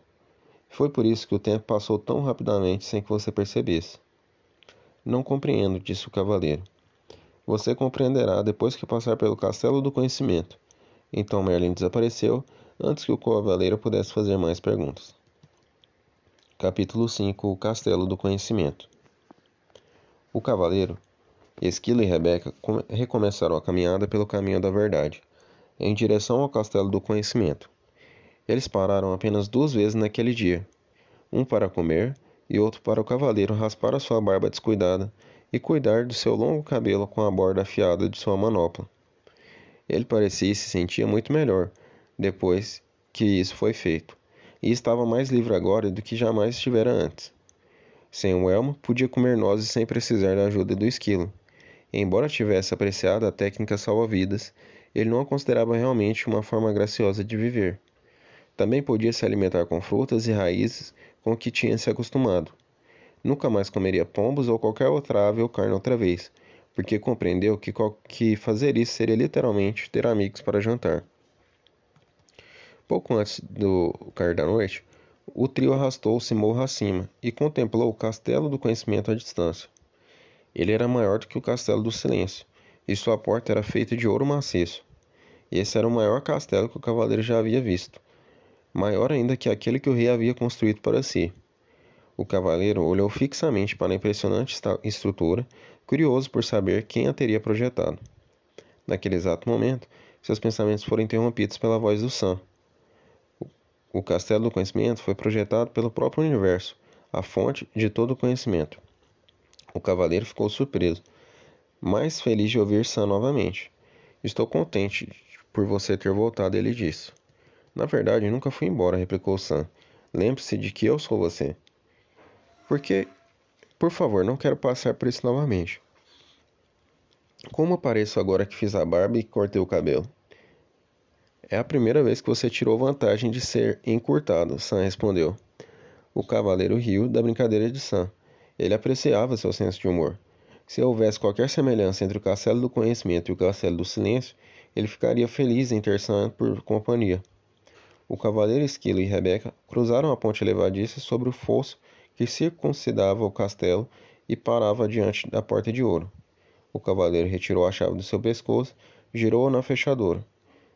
Speaker 1: Foi por isso que o tempo passou tão rapidamente sem que você percebesse. Não compreendo, disse o cavaleiro. Você compreenderá depois que passar pelo castelo do conhecimento. Então Merlin desapareceu antes que o cavaleiro pudesse fazer mais perguntas. Capítulo 5 O Castelo do Conhecimento O cavaleiro, Esquilo e Rebeca recomeçaram a caminhada pelo caminho da verdade, em direção ao Castelo do Conhecimento. Eles pararam apenas duas vezes naquele dia, um para comer e outro para o cavaleiro raspar a sua barba descuidada e cuidar do seu longo cabelo com a borda afiada de sua manopla. Ele parecia e se sentia muito melhor depois que isso foi feito, e estava mais livre agora do que jamais estivera antes. Sem o elmo, podia comer nozes sem precisar da ajuda do esquilo. Embora tivesse apreciado a técnica salva-vidas, ele não a considerava realmente uma forma graciosa de viver. Também podia se alimentar com frutas e raízes com que tinha se acostumado, Nunca mais comeria pombos ou qualquer outra ave ou carne outra vez, porque compreendeu que, que fazer isso seria literalmente ter amigos para jantar. Pouco antes do cair da noite, o trio arrastou-se morro acima e contemplou o castelo do conhecimento à distância. Ele era maior do que o castelo do silêncio, e sua porta era feita de ouro maciço. Esse era o maior castelo que o cavaleiro já havia visto, maior ainda que aquele que o rei havia construído para si. O cavaleiro olhou fixamente para a impressionante estrutura, curioso por saber quem a teria projetado. Naquele exato momento, seus pensamentos foram interrompidos pela voz do Sam. O castelo do conhecimento foi projetado pelo próprio universo, a fonte de todo o conhecimento. O cavaleiro ficou surpreso, mais feliz de ouvir Sam novamente. Estou contente por você ter voltado, ele disse. Na verdade, nunca fui embora, replicou Sam. Lembre-se de que eu sou você. Porque, por favor, não quero passar por isso novamente. Como apareço agora que fiz a barba e cortei o cabelo? É a primeira vez que você tirou vantagem de ser encurtado, Sam respondeu. O cavaleiro riu da brincadeira de Sam. Ele apreciava seu senso de humor. Se houvesse qualquer semelhança entre o castelo do conhecimento e o castelo do silêncio, ele ficaria feliz em ter Sam por companhia. O cavaleiro Esquilo e Rebeca cruzaram a ponte levadiça sobre o fosso que circuncidava o castelo e parava diante da porta de ouro. O cavaleiro retirou a chave do seu pescoço, girou-a na fechadura.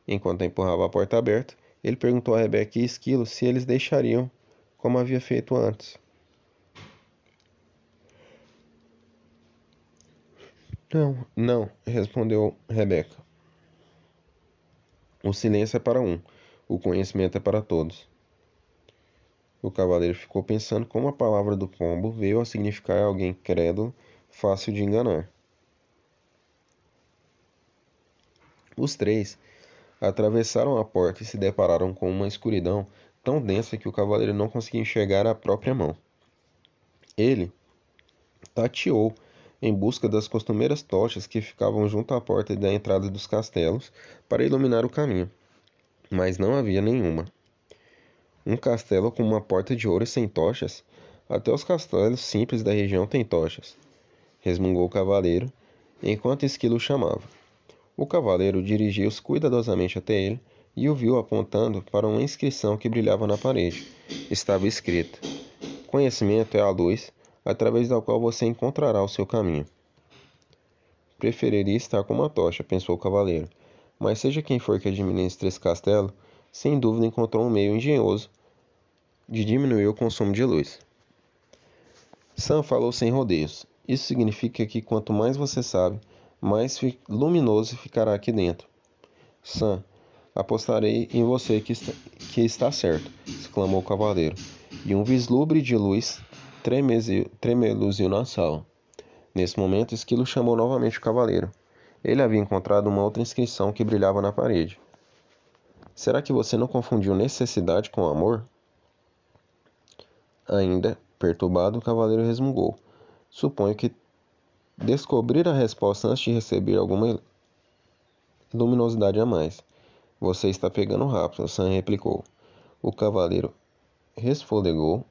Speaker 1: Enquanto empurrava a porta aberta, ele perguntou a Rebeca e Esquilo se eles deixariam como havia feito antes. Não, não, respondeu Rebeca. O silêncio é para um, o conhecimento é para todos. O cavaleiro ficou pensando como a palavra do pombo veio a significar alguém crédulo, fácil de enganar. Os três atravessaram a porta e se depararam com uma escuridão tão densa que o cavaleiro não conseguia enxergar a própria mão. Ele tateou em busca das costumeiras tochas que ficavam junto à porta da entrada dos castelos para iluminar o caminho, mas não havia nenhuma. Um castelo com uma porta de ouro e sem tochas? Até os castelos simples da região têm tochas, resmungou o cavaleiro, enquanto Esquilo chamava. O cavaleiro dirigiu-se cuidadosamente até ele e o viu apontando para uma inscrição que brilhava na parede. Estava escrito: Conhecimento é a luz através da qual você encontrará o seu caminho. Preferiria estar com uma tocha, pensou o cavaleiro, mas seja quem for que administre esse castelo, sem dúvida encontrou um meio engenhoso de diminuir o consumo de luz. Sam falou sem rodeios. Isso significa que quanto mais você sabe, mais luminoso ficará aqui dentro. Sam, apostarei em você que que está certo, exclamou o cavaleiro, e um vislumbre de luz tremeluziu na sala. Nesse momento, Esquilo chamou novamente o cavaleiro. Ele havia encontrado uma outra inscrição que brilhava na parede. Será que você não confundiu necessidade com amor? Ainda perturbado, o cavaleiro resmungou. Suponho que descobrir a resposta antes de receber alguma luminosidade a mais. Você está pegando rápido, Sam replicou. O cavaleiro resfolegou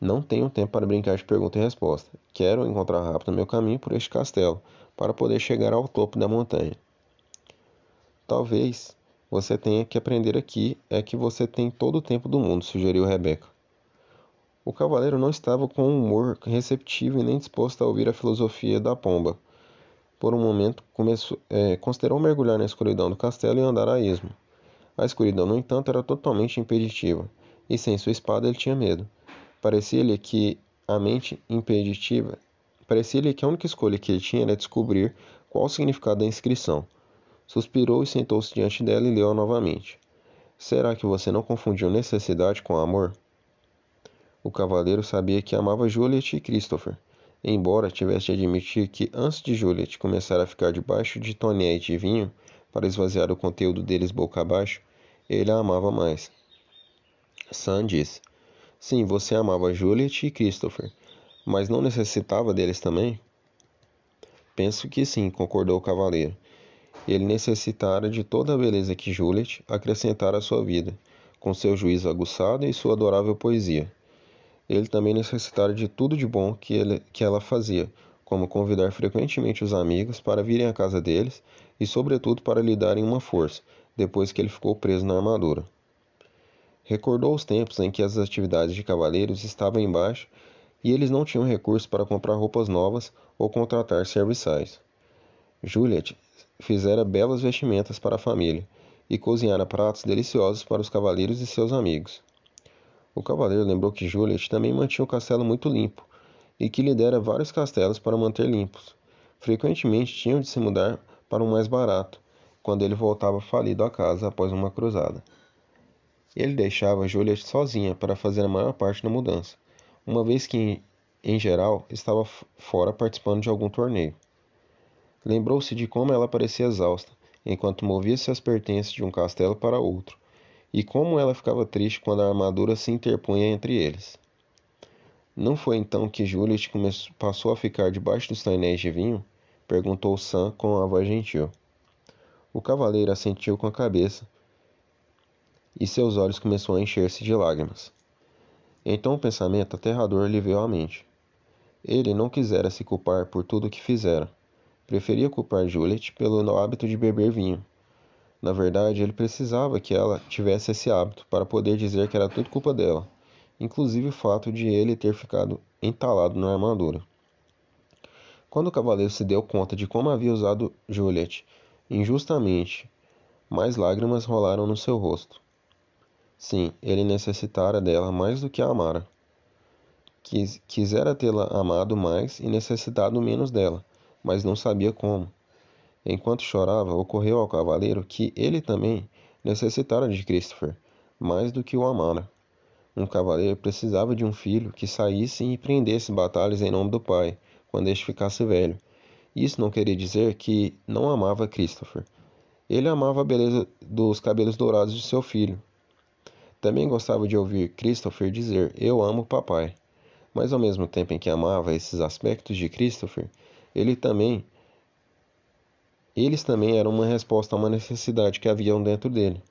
Speaker 1: não tenho tempo para brincar de pergunta e resposta. Quero encontrar rápido meu caminho por este castelo, para poder chegar ao topo da montanha. Talvez você tenha que aprender aqui é que você tem todo o tempo do mundo, sugeriu Rebeca. O cavaleiro não estava com um humor receptivo e nem disposto a ouvir a filosofia da pomba. Por um momento, começou, é, considerou mergulhar na escuridão do castelo e andar a esmo. A escuridão, no entanto, era totalmente impeditiva, e sem sua espada ele tinha medo. Parecia-lhe que a mente impeditiva, parecia-lhe que a única escolha que ele tinha era descobrir qual o significado da inscrição. Suspirou e sentou-se diante dela e leu novamente. Será que você não confundiu necessidade com amor? O cavaleiro sabia que amava Juliet e Christopher, embora tivesse de admitir que antes de Juliet começar a ficar debaixo de tonete de vinho para esvaziar o conteúdo deles boca abaixo, ele a amava mais. Sam disse: Sim, você amava Juliet e Christopher, mas não necessitava deles também? Penso que sim, concordou o cavaleiro. Ele necessitara de toda a beleza que Juliet acrescentara à sua vida, com seu juízo aguçado e sua adorável poesia. Ele também necessitara de tudo de bom que, ele, que ela fazia, como convidar frequentemente os amigos para virem à casa deles e, sobretudo, para lhe darem uma força, depois que ele ficou preso na armadura. Recordou os tempos em que as atividades de cavaleiros estavam embaixo e eles não tinham recursos para comprar roupas novas ou contratar serviçais. Juliet fizera belas vestimentas para a família e cozinhara pratos deliciosos para os cavaleiros e seus amigos. O cavaleiro lembrou que Juliet também mantinha o castelo muito limpo e que lhe dera vários castelos para manter limpos. Frequentemente tinham de se mudar para um mais barato, quando ele voltava falido à casa após uma cruzada. Ele deixava Juliet sozinha para fazer a maior parte da mudança, uma vez que, em geral, estava fora participando de algum torneio. Lembrou-se de como ela parecia exausta, enquanto movia seus pertences de um castelo para outro, e como ela ficava triste quando a armadura se interpunha entre eles. Não foi então que Juliet passou a ficar debaixo dos painéis de vinho? perguntou Sam com a voz gentil. O cavaleiro assentiu com a cabeça, e seus olhos começou a encher-se de lágrimas. Então um pensamento aterrador lhe veio à mente. Ele não quisera se culpar por tudo o que fizera. Preferia culpar Juliet pelo hábito de beber vinho. Na verdade, ele precisava que ela tivesse esse hábito para poder dizer que era tudo culpa dela, inclusive o fato de ele ter ficado entalado na armadura. Quando o cavaleiro se deu conta de como havia usado Juliet injustamente, mais lágrimas rolaram no seu rosto. Sim, ele necessitara dela mais do que a amara. Quis, quisera tê-la amado mais e necessitado menos dela, mas não sabia como. Enquanto chorava, ocorreu ao cavaleiro que ele também necessitara de Christopher, mais do que o amara. Um cavaleiro precisava de um filho que saísse e prendesse batalhas em nome do pai, quando este ficasse velho. Isso não queria dizer que não amava Christopher. Ele amava a beleza dos cabelos dourados de seu filho, também gostava de ouvir Christopher dizer: Eu amo papai. Mas ao mesmo tempo em que amava esses aspectos de Christopher, ele também eles também eram uma resposta a uma necessidade que havia dentro dele.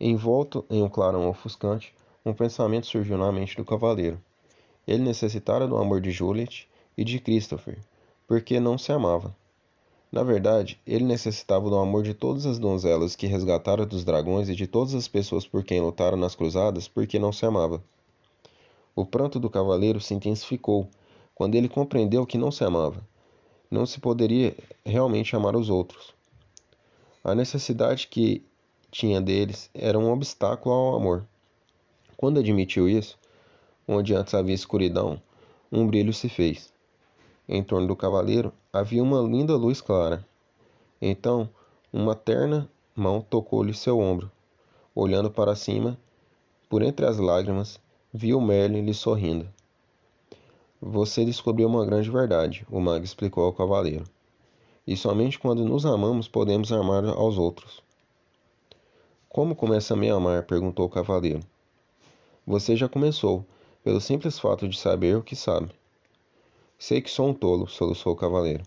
Speaker 1: Envolto em um clarão ofuscante, um pensamento surgiu na mente do cavaleiro. Ele necessitara do amor de Juliet e de Christopher, porque não se amava. Na verdade, ele necessitava do amor de todas as donzelas que resgatara dos dragões e de todas as pessoas por quem lutara nas cruzadas, porque não se amava. O pranto do cavaleiro se intensificou quando ele compreendeu que não se amava. Não se poderia realmente amar os outros. A necessidade que tinha deles era um obstáculo ao amor. Quando admitiu isso, onde antes havia escuridão, um brilho se fez. Em torno do cavaleiro havia uma linda luz clara. Então, uma terna mão tocou-lhe seu ombro. Olhando para cima, por entre as lágrimas, viu Merlin lhe sorrindo. Você descobriu uma grande verdade, o mago explicou ao cavaleiro. E somente quando nos amamos podemos amar aos outros. Como começa a me amar? perguntou o cavaleiro. Você já começou, pelo simples fato de saber o que sabe. Sei que sou um tolo, soluçou o cavaleiro.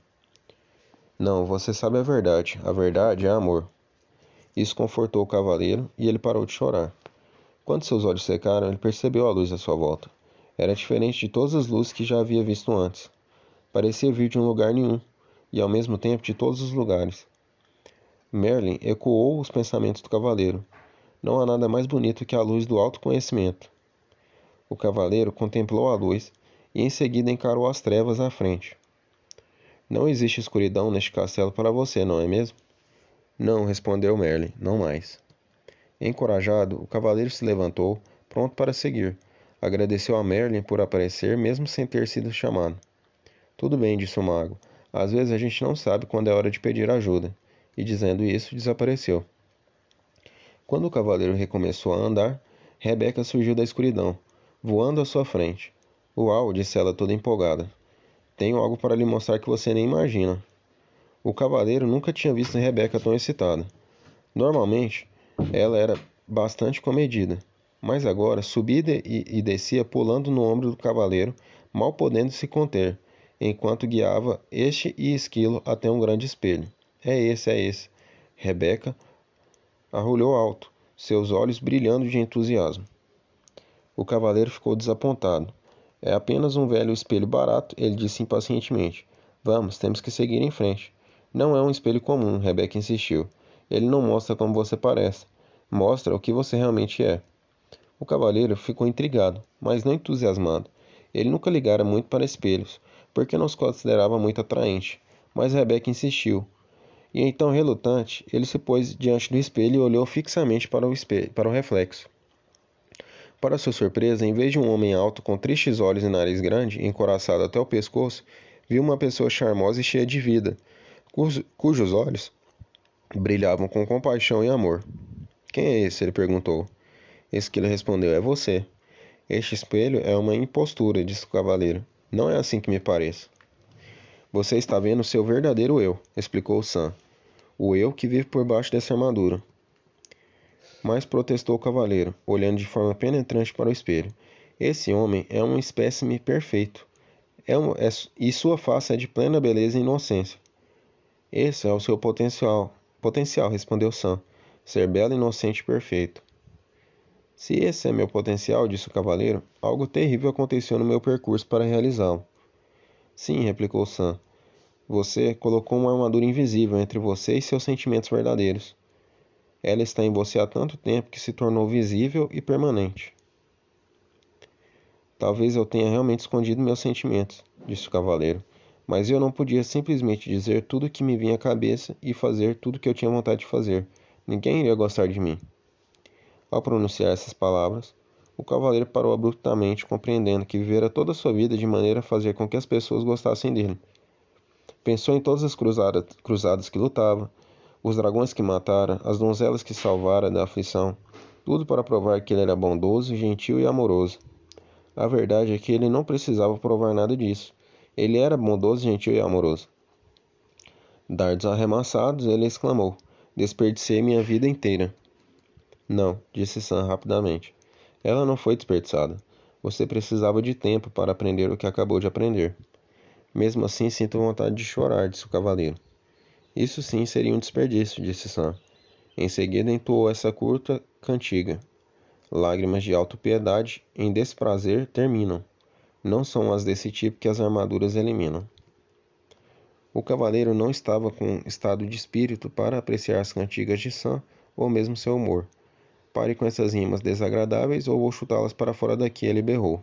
Speaker 1: Não, você sabe a verdade. A verdade é amor. Isso confortou o cavaleiro e ele parou de chorar. Quando seus olhos secaram, ele percebeu a luz à sua volta. Era diferente de todas as luzes que já havia visto antes. Parecia vir de um lugar nenhum, e ao mesmo tempo de todos os lugares. Merlin ecoou os pensamentos do cavaleiro. Não há nada mais bonito que a luz do autoconhecimento. O cavaleiro contemplou a luz e em seguida encarou as trevas à frente. Não existe escuridão neste castelo para você, não é mesmo? Não, respondeu Merlin, não mais. Encorajado, o cavaleiro se levantou, pronto para seguir. Agradeceu a Merlin por aparecer, mesmo sem ter sido chamado. Tudo bem, disse o mago. Às vezes a gente não sabe quando é hora de pedir ajuda. E dizendo isso, desapareceu. Quando o cavaleiro recomeçou a andar, Rebeca surgiu da escuridão, voando à sua frente. Uau, disse ela toda empolgada. Tenho algo para lhe mostrar que você nem imagina. O cavaleiro nunca tinha visto Rebeca tão excitada. Normalmente, ela era bastante comedida, mas agora subia e descia pulando no ombro do cavaleiro, mal podendo se conter, enquanto guiava este e Esquilo até um grande espelho. É esse, é esse. Rebeca arrulhou alto, seus olhos brilhando de entusiasmo. O cavaleiro ficou desapontado. É apenas um velho espelho barato, ele disse impacientemente. Vamos, temos que seguir em frente. Não é um espelho comum, Rebeca insistiu. Ele não mostra como você parece. Mostra o que você realmente é. O cavaleiro ficou intrigado, mas não entusiasmado. Ele nunca ligara muito para espelhos, porque não os considerava muito atraente. Mas Rebeca insistiu. E então, relutante, ele se pôs diante do espelho e olhou fixamente para o, espelho, para o reflexo. Para sua surpresa, em vez de um homem alto com tristes olhos e nariz grande, encoraçado até o pescoço, viu uma pessoa charmosa e cheia de vida, cujos olhos brilhavam com compaixão e amor. Quem é esse? ele perguntou. Esquilo respondeu: É você. Este espelho é uma impostura, disse o cavaleiro. Não é assim que me parece. Você está vendo seu verdadeiro eu, explicou Sam. O eu que vive por baixo dessa armadura. Mas protestou o cavaleiro, olhando de forma penetrante para o espelho. Esse homem é um espécime perfeito. É um, é, e sua face é de plena beleza e inocência. Esse é o seu potencial. Potencial, respondeu Sam. Ser belo, inocente e perfeito. Se esse é meu potencial, disse o cavaleiro, algo terrível aconteceu no meu percurso para realizá-lo. Sim, replicou Sam. Você colocou uma armadura invisível entre você e seus sentimentos verdadeiros. Ela está em você há tanto tempo que se tornou visível e permanente. Talvez eu tenha realmente escondido meus sentimentos, disse o cavaleiro, mas eu não podia simplesmente dizer tudo o que me vinha à cabeça e fazer tudo o que eu tinha vontade de fazer. Ninguém iria gostar de mim. Ao pronunciar essas palavras, o cavaleiro parou abruptamente, compreendendo que vivera toda a sua vida de maneira a fazer com que as pessoas gostassem dele. Pensou em todas as cruzadas, cruzadas que lutava, os dragões que matara, as donzelas que salvara da aflição, tudo para provar que ele era bondoso, gentil e amoroso. A verdade é que ele não precisava provar nada disso. Ele era bondoso, gentil e amoroso. Dardos arremassados, ele exclamou: Desperdicei minha vida inteira. Não, disse Sam rapidamente. Ela não foi desperdiçada. Você precisava de tempo para aprender o que acabou de aprender. Mesmo assim, sinto vontade de chorar, disse o cavaleiro. Isso sim seria um desperdício, disse Sam. Em seguida entoou essa curta cantiga. Lágrimas de autopiedade em desprazer terminam. Não são as desse tipo que as armaduras eliminam. O cavaleiro não estava com estado de espírito para apreciar as cantigas de Sam ou mesmo seu humor. Pare com essas rimas desagradáveis ou vou chutá-las para fora daqui, ele berrou.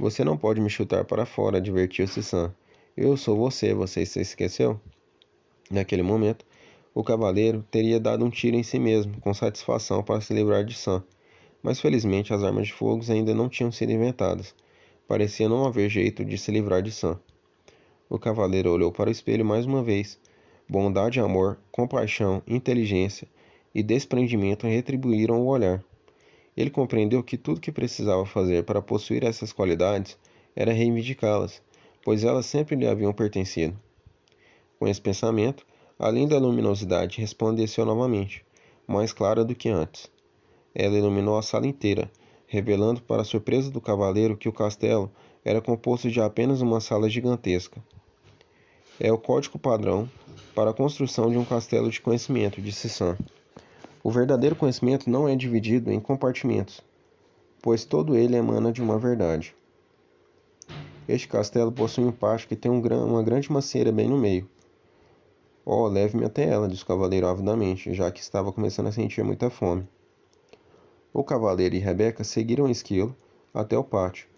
Speaker 1: Você não pode me chutar para fora, advertiu-se Sam. Eu sou você, você se esqueceu? Naquele momento, o cavaleiro teria dado um tiro em si mesmo, com satisfação para se livrar de Sam. Mas felizmente as armas de fogo ainda não tinham sido inventadas. Parecia não haver jeito de se livrar de Sam. O cavaleiro olhou para o espelho mais uma vez. Bondade, amor, compaixão, inteligência e desprendimento retribuíram o olhar. Ele compreendeu que tudo que precisava fazer para possuir essas qualidades era reivindicá-las, pois elas sempre lhe haviam pertencido. Com esse pensamento, a linda luminosidade resplandeceu novamente, mais clara do que antes. Ela iluminou a sala inteira, revelando para a surpresa do cavaleiro que o castelo era composto de apenas uma sala gigantesca. É o código padrão para a construção de um castelo de conhecimento, disse Sam. O verdadeiro conhecimento não é dividido em compartimentos, pois todo ele emana de uma verdade. Este castelo possui um pátio que tem um, uma grande macieira bem no meio. Oh, leve-me até ela, disse o cavaleiro avidamente, já que estava começando a sentir muita fome. O cavaleiro e Rebeca seguiram o esquilo até o pátio.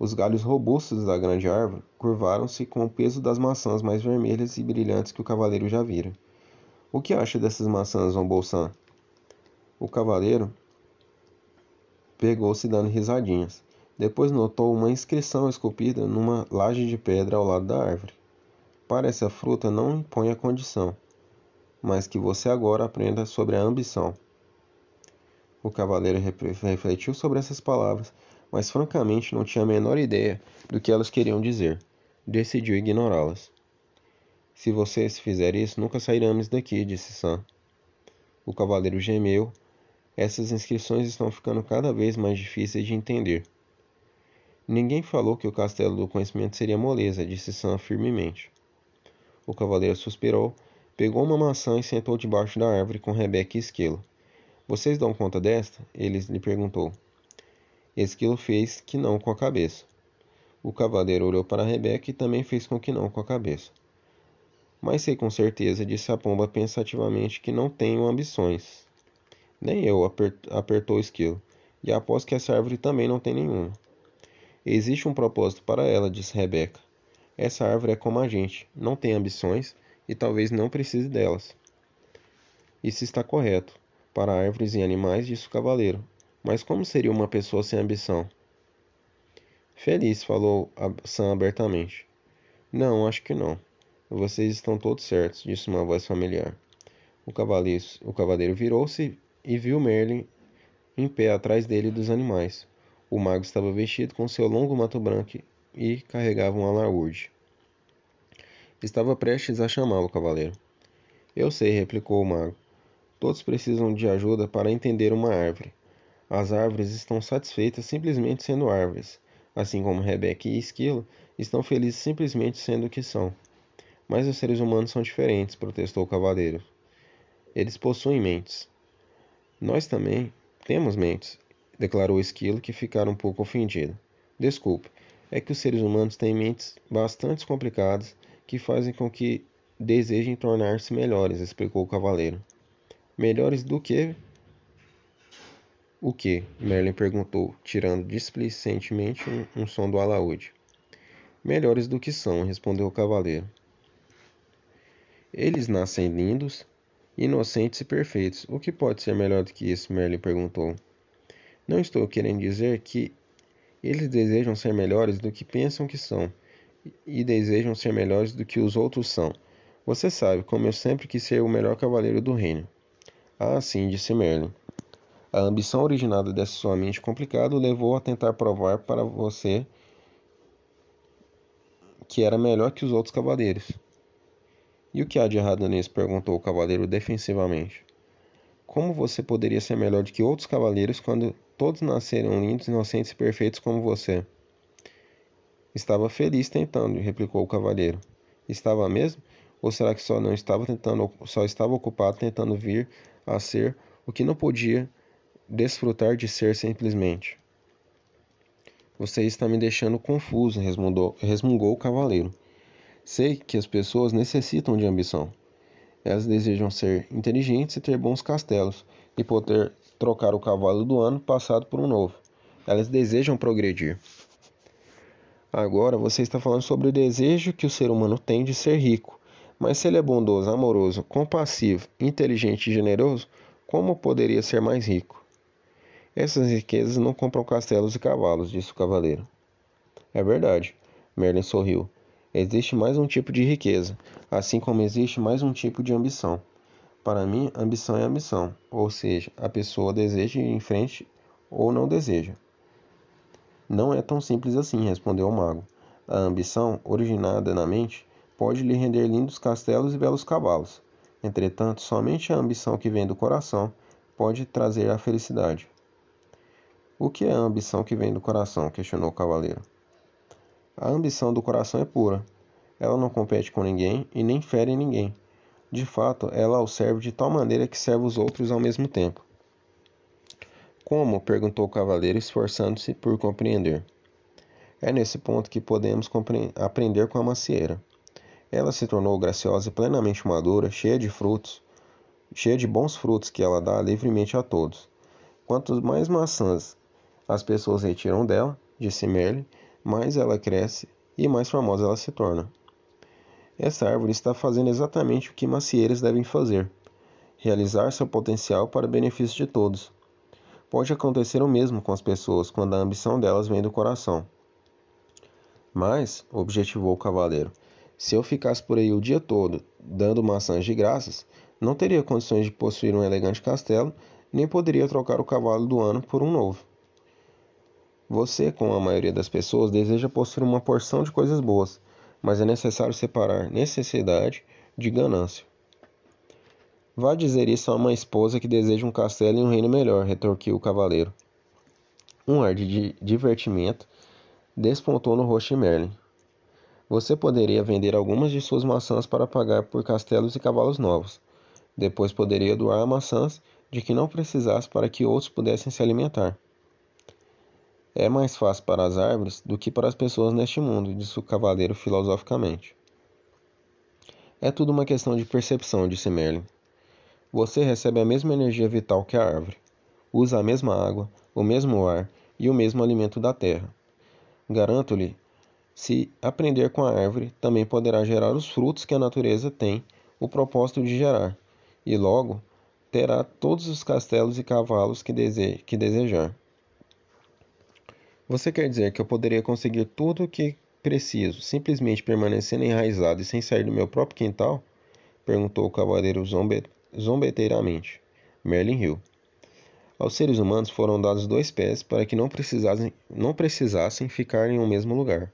Speaker 1: Os galhos robustos da grande árvore curvaram-se com o peso das maçãs mais vermelhas e brilhantes que o cavaleiro já vira. O que acha dessas maçãs, Von Bolsan? O cavaleiro pegou-se dando risadinhas. Depois notou uma inscrição esculpida numa laje de pedra ao lado da árvore. Para essa fruta não impõe a condição, mas que você agora aprenda sobre a ambição. O cavaleiro refletiu sobre essas palavras, mas francamente não tinha a menor ideia do que elas queriam dizer. Decidiu ignorá-las. Se você se fizer isso, nunca sairemos daqui, disse Sam. O cavaleiro gemeu. Essas inscrições estão ficando cada vez mais difíceis de entender. Ninguém falou que o castelo do conhecimento seria moleza, disse Sam firmemente. O cavaleiro suspirou, pegou uma maçã e sentou debaixo da árvore com Rebeca e Esquilo. Vocês dão conta desta? Ele lhe perguntou. Esquilo fez que não com a cabeça. O cavaleiro olhou para Rebeca e também fez com que não com a cabeça. Mas sei com certeza, disse a pomba pensativamente, que não tenho ambições. Nem eu, apertou o esquilo. E aposto que essa árvore também não tem nenhuma. Existe um propósito para ela, disse Rebeca. Essa árvore é como a gente, não tem ambições e talvez não precise delas. Isso está correto. Para árvores e animais, disse o cavaleiro. Mas como seria uma pessoa sem ambição? Feliz, falou Sam abertamente. Não, acho que não. Vocês estão todos certos, disse uma voz familiar. O cavaleiro, o cavaleiro virou-se e viu Merlin em pé atrás dele dos animais. O mago estava vestido com seu longo mato branco e carregava um alaúde. Estava prestes a chamá-lo, cavaleiro. Eu sei, replicou o mago. Todos precisam de ajuda para entender uma árvore. As árvores estão satisfeitas simplesmente sendo árvores, assim como Rebeca e Esquilo estão felizes simplesmente sendo o que são. Mas os seres humanos são diferentes, protestou o cavaleiro. Eles possuem mentes. Nós também temos mentes, declarou Esquilo, que ficara um pouco ofendido. Desculpe, é que os seres humanos têm mentes bastante complicadas que fazem com que desejem tornar-se melhores, explicou o cavaleiro. Melhores do que? O que? Merlin perguntou, tirando displicentemente um, um som do alaúde. Melhores do que são, respondeu o cavaleiro. Eles nascem lindos, inocentes e perfeitos. O que pode ser melhor do que isso? Merlin perguntou. Não estou querendo dizer que eles desejam ser melhores do que pensam que são, e desejam ser melhores do que os outros são. Você sabe como eu sempre quis ser o melhor cavaleiro do reino. Ah, sim, disse Merlin. A ambição originada dessa sua mente complicada o levou a tentar provar para você que era melhor que os outros cavaleiros. E o que há de errado nisso? perguntou o cavaleiro defensivamente. Como você poderia ser melhor do que outros cavaleiros quando todos nasceram lindos, inocentes e perfeitos como você. Estava feliz tentando, replicou o cavalheiro. Estava mesmo? Ou será que só não estava tentando, só estava ocupado tentando vir a ser o que não podia desfrutar de ser simplesmente? Você está me deixando confuso, resmungou, resmungou o cavaleiro. Sei que as pessoas necessitam de ambição. Elas desejam ser inteligentes e ter bons castelos, e poder trocar o cavalo do ano passado por um novo. Elas desejam progredir. Agora você está falando sobre o desejo que o ser humano tem de ser rico. Mas se ele é bondoso, amoroso, compassivo, inteligente e generoso, como poderia ser mais rico? Essas riquezas não compram castelos e cavalos, disse o cavaleiro. É verdade, Merlin sorriu. Existe mais um tipo de riqueza, assim como existe mais um tipo de ambição. Para mim, ambição é ambição, ou seja, a pessoa deseja ir em frente ou não deseja. Não é tão simples assim, respondeu o mago. A ambição, originada na mente, pode lhe render lindos castelos e belos cavalos. Entretanto, somente a ambição que vem do coração pode trazer a felicidade. O que é a ambição que vem do coração? questionou o cavaleiro. A ambição do coração é pura. Ela não compete com ninguém e nem fere ninguém. De fato, ela o serve de tal maneira que serve os outros ao mesmo tempo. Como? perguntou o cavaleiro, esforçando-se por compreender. É nesse ponto que podemos aprender com a macieira. Ela se tornou graciosa e plenamente madura, cheia de frutos, cheia de bons frutos que ela dá livremente a todos. Quanto mais maçãs as pessoas retiram dela, disse Merlin, mais ela cresce e mais formosa ela se torna. Essa árvore está fazendo exatamente o que macieiras devem fazer: realizar seu potencial para benefício de todos. Pode acontecer o mesmo com as pessoas quando a ambição delas vem do coração. Mas, objetivou o cavaleiro, se eu ficasse por aí o dia todo dando maçãs de graças, não teria condições de possuir um elegante castelo, nem poderia trocar o cavalo do ano por um novo. Você, como a maioria das pessoas, deseja possuir uma porção de coisas boas, mas é necessário separar necessidade de ganância. Vá dizer isso a uma esposa que deseja um castelo e um reino melhor, retorquiu o cavaleiro. Um ar de divertimento despontou no rosto de Merlin. Você poderia vender algumas de suas maçãs para pagar por castelos e cavalos novos. Depois poderia doar maçãs de que não precisasse para que outros pudessem se alimentar. É mais fácil para as árvores do que para as pessoas neste mundo, disse o cavaleiro filosoficamente. É tudo uma questão de percepção, disse Merlin. Você recebe a mesma energia vital que a árvore. Usa a mesma água, o mesmo ar e o mesmo alimento da terra. Garanto-lhe se aprender com a árvore, também poderá gerar os frutos que a natureza tem o propósito de gerar, e logo terá todos os castelos e cavalos que, dese que desejar. Você quer dizer que eu poderia conseguir tudo o que preciso, simplesmente permanecendo enraizado e sem sair do meu próprio quintal? perguntou o cavaleiro zombe zombeteiramente. Merlin riu. Aos seres humanos foram dados dois pés para que não precisassem, não precisassem ficar em um mesmo lugar.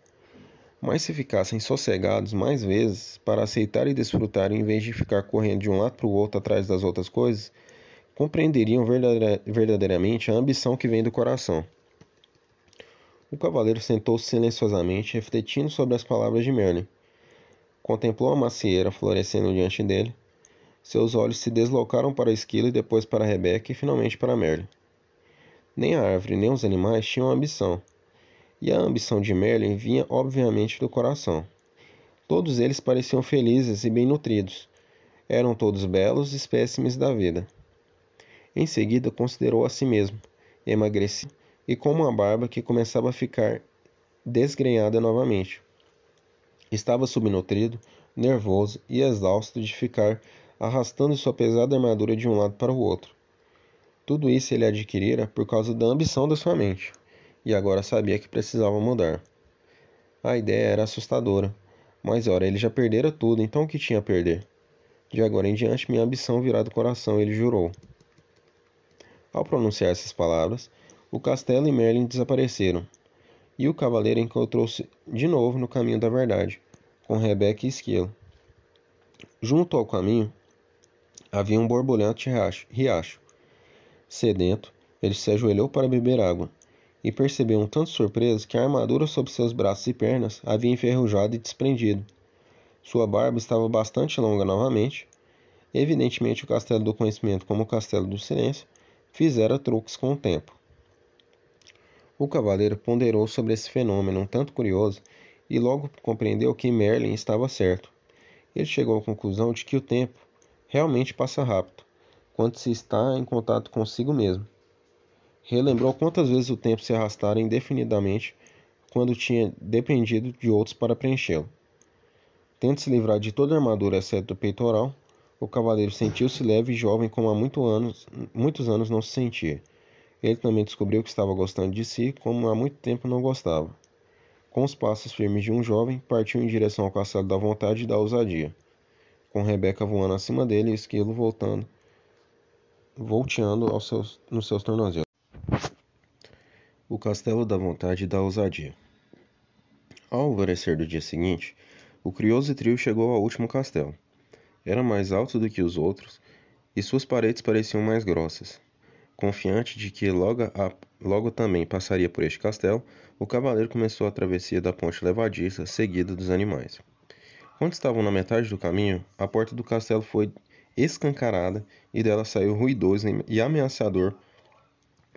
Speaker 1: Mas se ficassem sossegados mais vezes para aceitar e desfrutar em vez de ficar correndo de um lado para o outro atrás das outras coisas, compreenderiam verdadeiramente a ambição que vem do coração. O cavaleiro sentou-se silenciosamente, refletindo sobre as palavras de Merlin. Contemplou a macieira florescendo diante dele. Seus olhos se deslocaram para esquilo e depois para Rebeca e finalmente para Merlin. Nem a árvore nem os animais tinham ambição e a ambição de Merlin vinha obviamente do coração. Todos eles pareciam felizes e bem nutridos. Eram todos belos espécimes da vida. Em seguida, considerou a si mesmo, emagrecido e com uma barba que começava a ficar desgrenhada novamente. Estava subnutrido, nervoso e exausto de ficar arrastando sua pesada armadura de um lado para o outro. Tudo isso ele adquirira por causa da ambição da sua mente e agora sabia que precisava mudar. A ideia era assustadora, mas ora, ele já perdera tudo, então o que tinha a perder? De agora em diante, minha ambição virá do coração, ele jurou. Ao pronunciar essas palavras, o castelo e Merlin desapareceram, e o cavaleiro encontrou-se de novo no caminho da verdade, com Rebeca e Esquilo. Junto ao caminho havia um borbulhante riacho. Sedento, Ele se ajoelhou para beber água e percebeu um tanto surpreso que a armadura sobre seus braços e pernas havia enferrujado e desprendido. Sua barba estava bastante longa novamente. Evidentemente, o castelo do conhecimento, como o castelo do silêncio, fizera truques com o tempo. O cavaleiro ponderou sobre esse fenômeno um tanto curioso e logo compreendeu que Merlin estava certo. Ele chegou à conclusão de que o tempo realmente passa rápido quando se está em contato consigo mesmo. Relembrou quantas vezes o tempo se arrastara indefinidamente quando tinha dependido de outros para preenchê-lo. Tendo se livrar de toda a armadura exceto o peitoral, o cavaleiro sentiu-se leve e jovem como há muito anos, muitos anos não se sentia. Ele também descobriu que estava gostando de si como há muito tempo não gostava. Com os passos firmes de um jovem, partiu em direção ao castelo da vontade e da ousadia, com Rebeca voando acima dele e Esquilo voltando, volteando seus, nos seus tornozelos. O Castelo da Vontade e da Ousadia. Ao alvorecer do dia seguinte, o curioso trio chegou ao último castelo. Era mais alto do que os outros e suas paredes pareciam mais grossas. Confiante de que logo, a, logo também passaria por este castelo, o cavaleiro começou a travessia da ponte levadiça, seguido dos animais. Quando estavam na metade do caminho, a porta do castelo foi escancarada e dela saiu ruidoso e ameaçador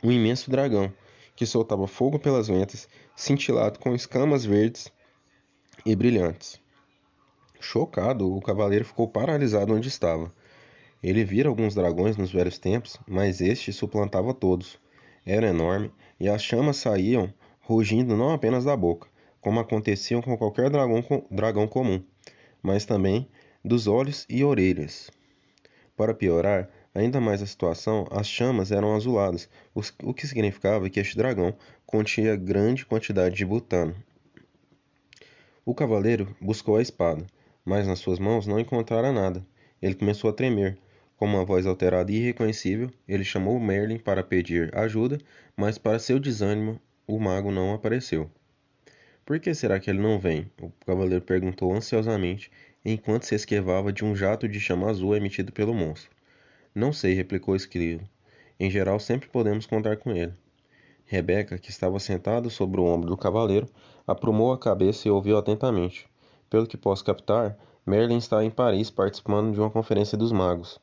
Speaker 1: um imenso dragão que soltava fogo pelas ventas, cintilado com escamas verdes e brilhantes. Chocado, o cavaleiro ficou paralisado onde estava. Ele vira alguns dragões nos velhos tempos, mas este suplantava todos. Era enorme e as chamas saíam rugindo não apenas da boca, como aconteciam com qualquer dragão, dragão comum, mas também dos olhos e orelhas. Para piorar, Ainda mais a situação, as chamas eram azuladas, o que significava que este dragão continha grande quantidade de butano. O cavaleiro buscou a espada, mas nas suas mãos não encontrara nada. Ele começou a tremer. Com uma voz alterada e irreconhecível, ele chamou Merlin para pedir ajuda, mas para seu desânimo, o mago não apareceu. Por que será que ele não vem? O cavaleiro perguntou ansiosamente, enquanto se esquivava de um jato de chama azul emitido pelo monstro. Não sei, replicou Esquilo. Em geral, sempre podemos contar com ele. Rebeca, que estava sentada sobre o ombro do cavaleiro, aprumou a cabeça e ouviu atentamente. Pelo que posso captar, Merlin está em Paris participando de uma conferência dos magos.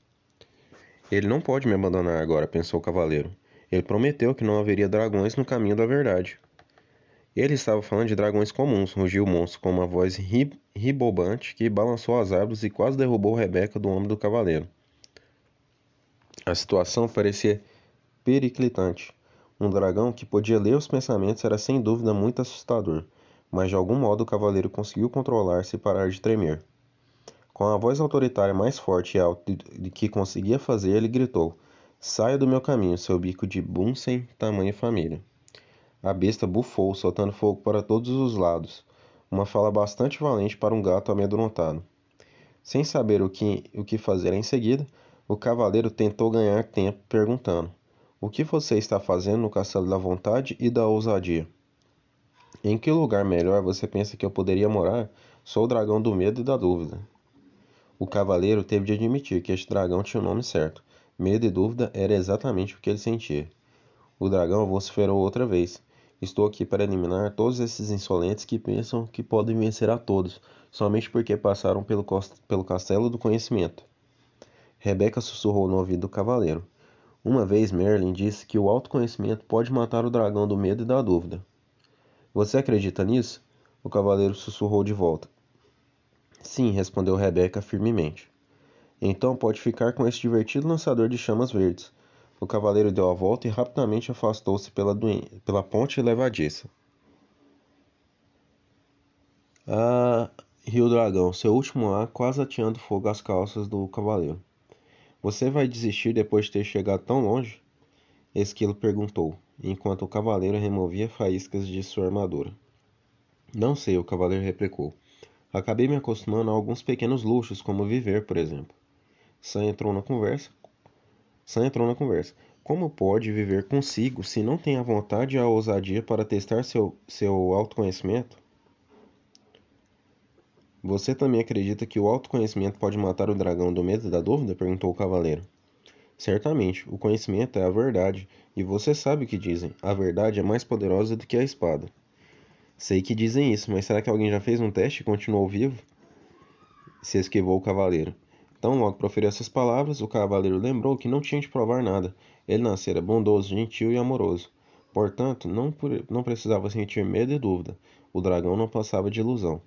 Speaker 1: Ele não pode me abandonar agora, pensou o cavaleiro. Ele prometeu que não haveria dragões no caminho da verdade. Ele estava falando de dragões comuns, rugiu o monstro com uma voz ribobante que balançou as árvores e quase derrubou Rebeca do ombro do cavaleiro. A situação parecia periclitante. Um dragão que podia ler os pensamentos era sem dúvida muito assustador, mas de algum modo o cavaleiro conseguiu controlar-se e parar de tremer. Com a voz autoritária mais forte e alta que conseguia fazer, ele gritou: Saia do meu caminho, seu bico de Bunsen, tamanho família. A besta bufou, soltando fogo para todos os lados, uma fala bastante valente para um gato amedrontado. Sem saber o que, o que fazer em seguida, o cavaleiro tentou ganhar tempo perguntando: O que você está fazendo no castelo da vontade e da ousadia? Em que lugar melhor você pensa que eu poderia morar? Sou o dragão do medo e da dúvida. O cavaleiro teve de admitir que este dragão tinha o nome certo. Medo e dúvida era exatamente o que ele sentia. O dragão vociferou outra vez. Estou aqui para eliminar todos esses insolentes que pensam que podem vencer a todos, somente porque passaram pelo, pelo castelo do conhecimento. Rebeca sussurrou no ouvido do cavaleiro. Uma vez Merlin disse que o autoconhecimento pode matar o dragão do medo e da dúvida. Você acredita nisso? O cavaleiro sussurrou de volta. Sim, respondeu Rebeca firmemente. Então pode ficar com esse divertido lançador de chamas verdes. O cavaleiro deu a volta e rapidamente afastou-se pela, pela ponte levadiça. Ah, riu Dragão, seu último ar quase ateando fogo às calças do cavaleiro. Você vai desistir depois de ter chegado tão longe? Esquilo perguntou, enquanto o cavaleiro removia faíscas de sua armadura. Não sei, o cavaleiro replicou. Acabei me acostumando a alguns pequenos luxos, como viver, por exemplo. Sam entrou na conversa. Sam entrou na conversa. Como pode viver consigo se não tem a vontade e a ousadia para testar seu, seu autoconhecimento? Você também acredita que o autoconhecimento pode matar o dragão do medo e da dúvida? perguntou o cavaleiro. Certamente, o conhecimento é a verdade, e você sabe o que dizem: a verdade é mais poderosa do que a espada. Sei que dizem isso, mas será que alguém já fez um teste e continuou vivo? Se esquivou o cavaleiro. Tão logo proferiu essas palavras, o cavaleiro lembrou que não tinha de provar nada. Ele nascera bondoso, gentil e amoroso. Portanto, não, não precisava sentir medo e dúvida. O dragão não passava de ilusão.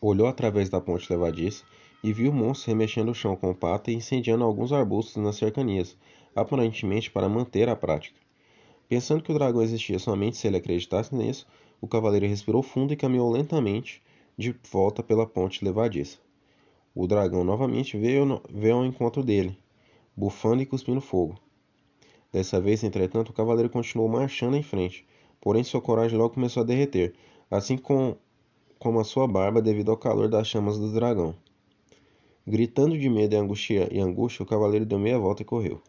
Speaker 1: Olhou através da ponte levadiça e viu o monstro remexendo o chão com pata e incendiando alguns arbustos nas cercanias, aparentemente para manter a prática. Pensando que o dragão existia somente se ele acreditasse nisso, o cavaleiro respirou fundo e caminhou lentamente de volta pela ponte levadiça. O dragão novamente veio, veio ao encontro dele, bufando e cuspindo fogo. Dessa vez, entretanto, o cavaleiro continuou marchando em frente, porém sua coragem logo começou a derreter, assim com, como a sua barba devido ao calor das chamas do dragão. Gritando de medo e angústia, e angústia, o cavaleiro deu meia volta e correu.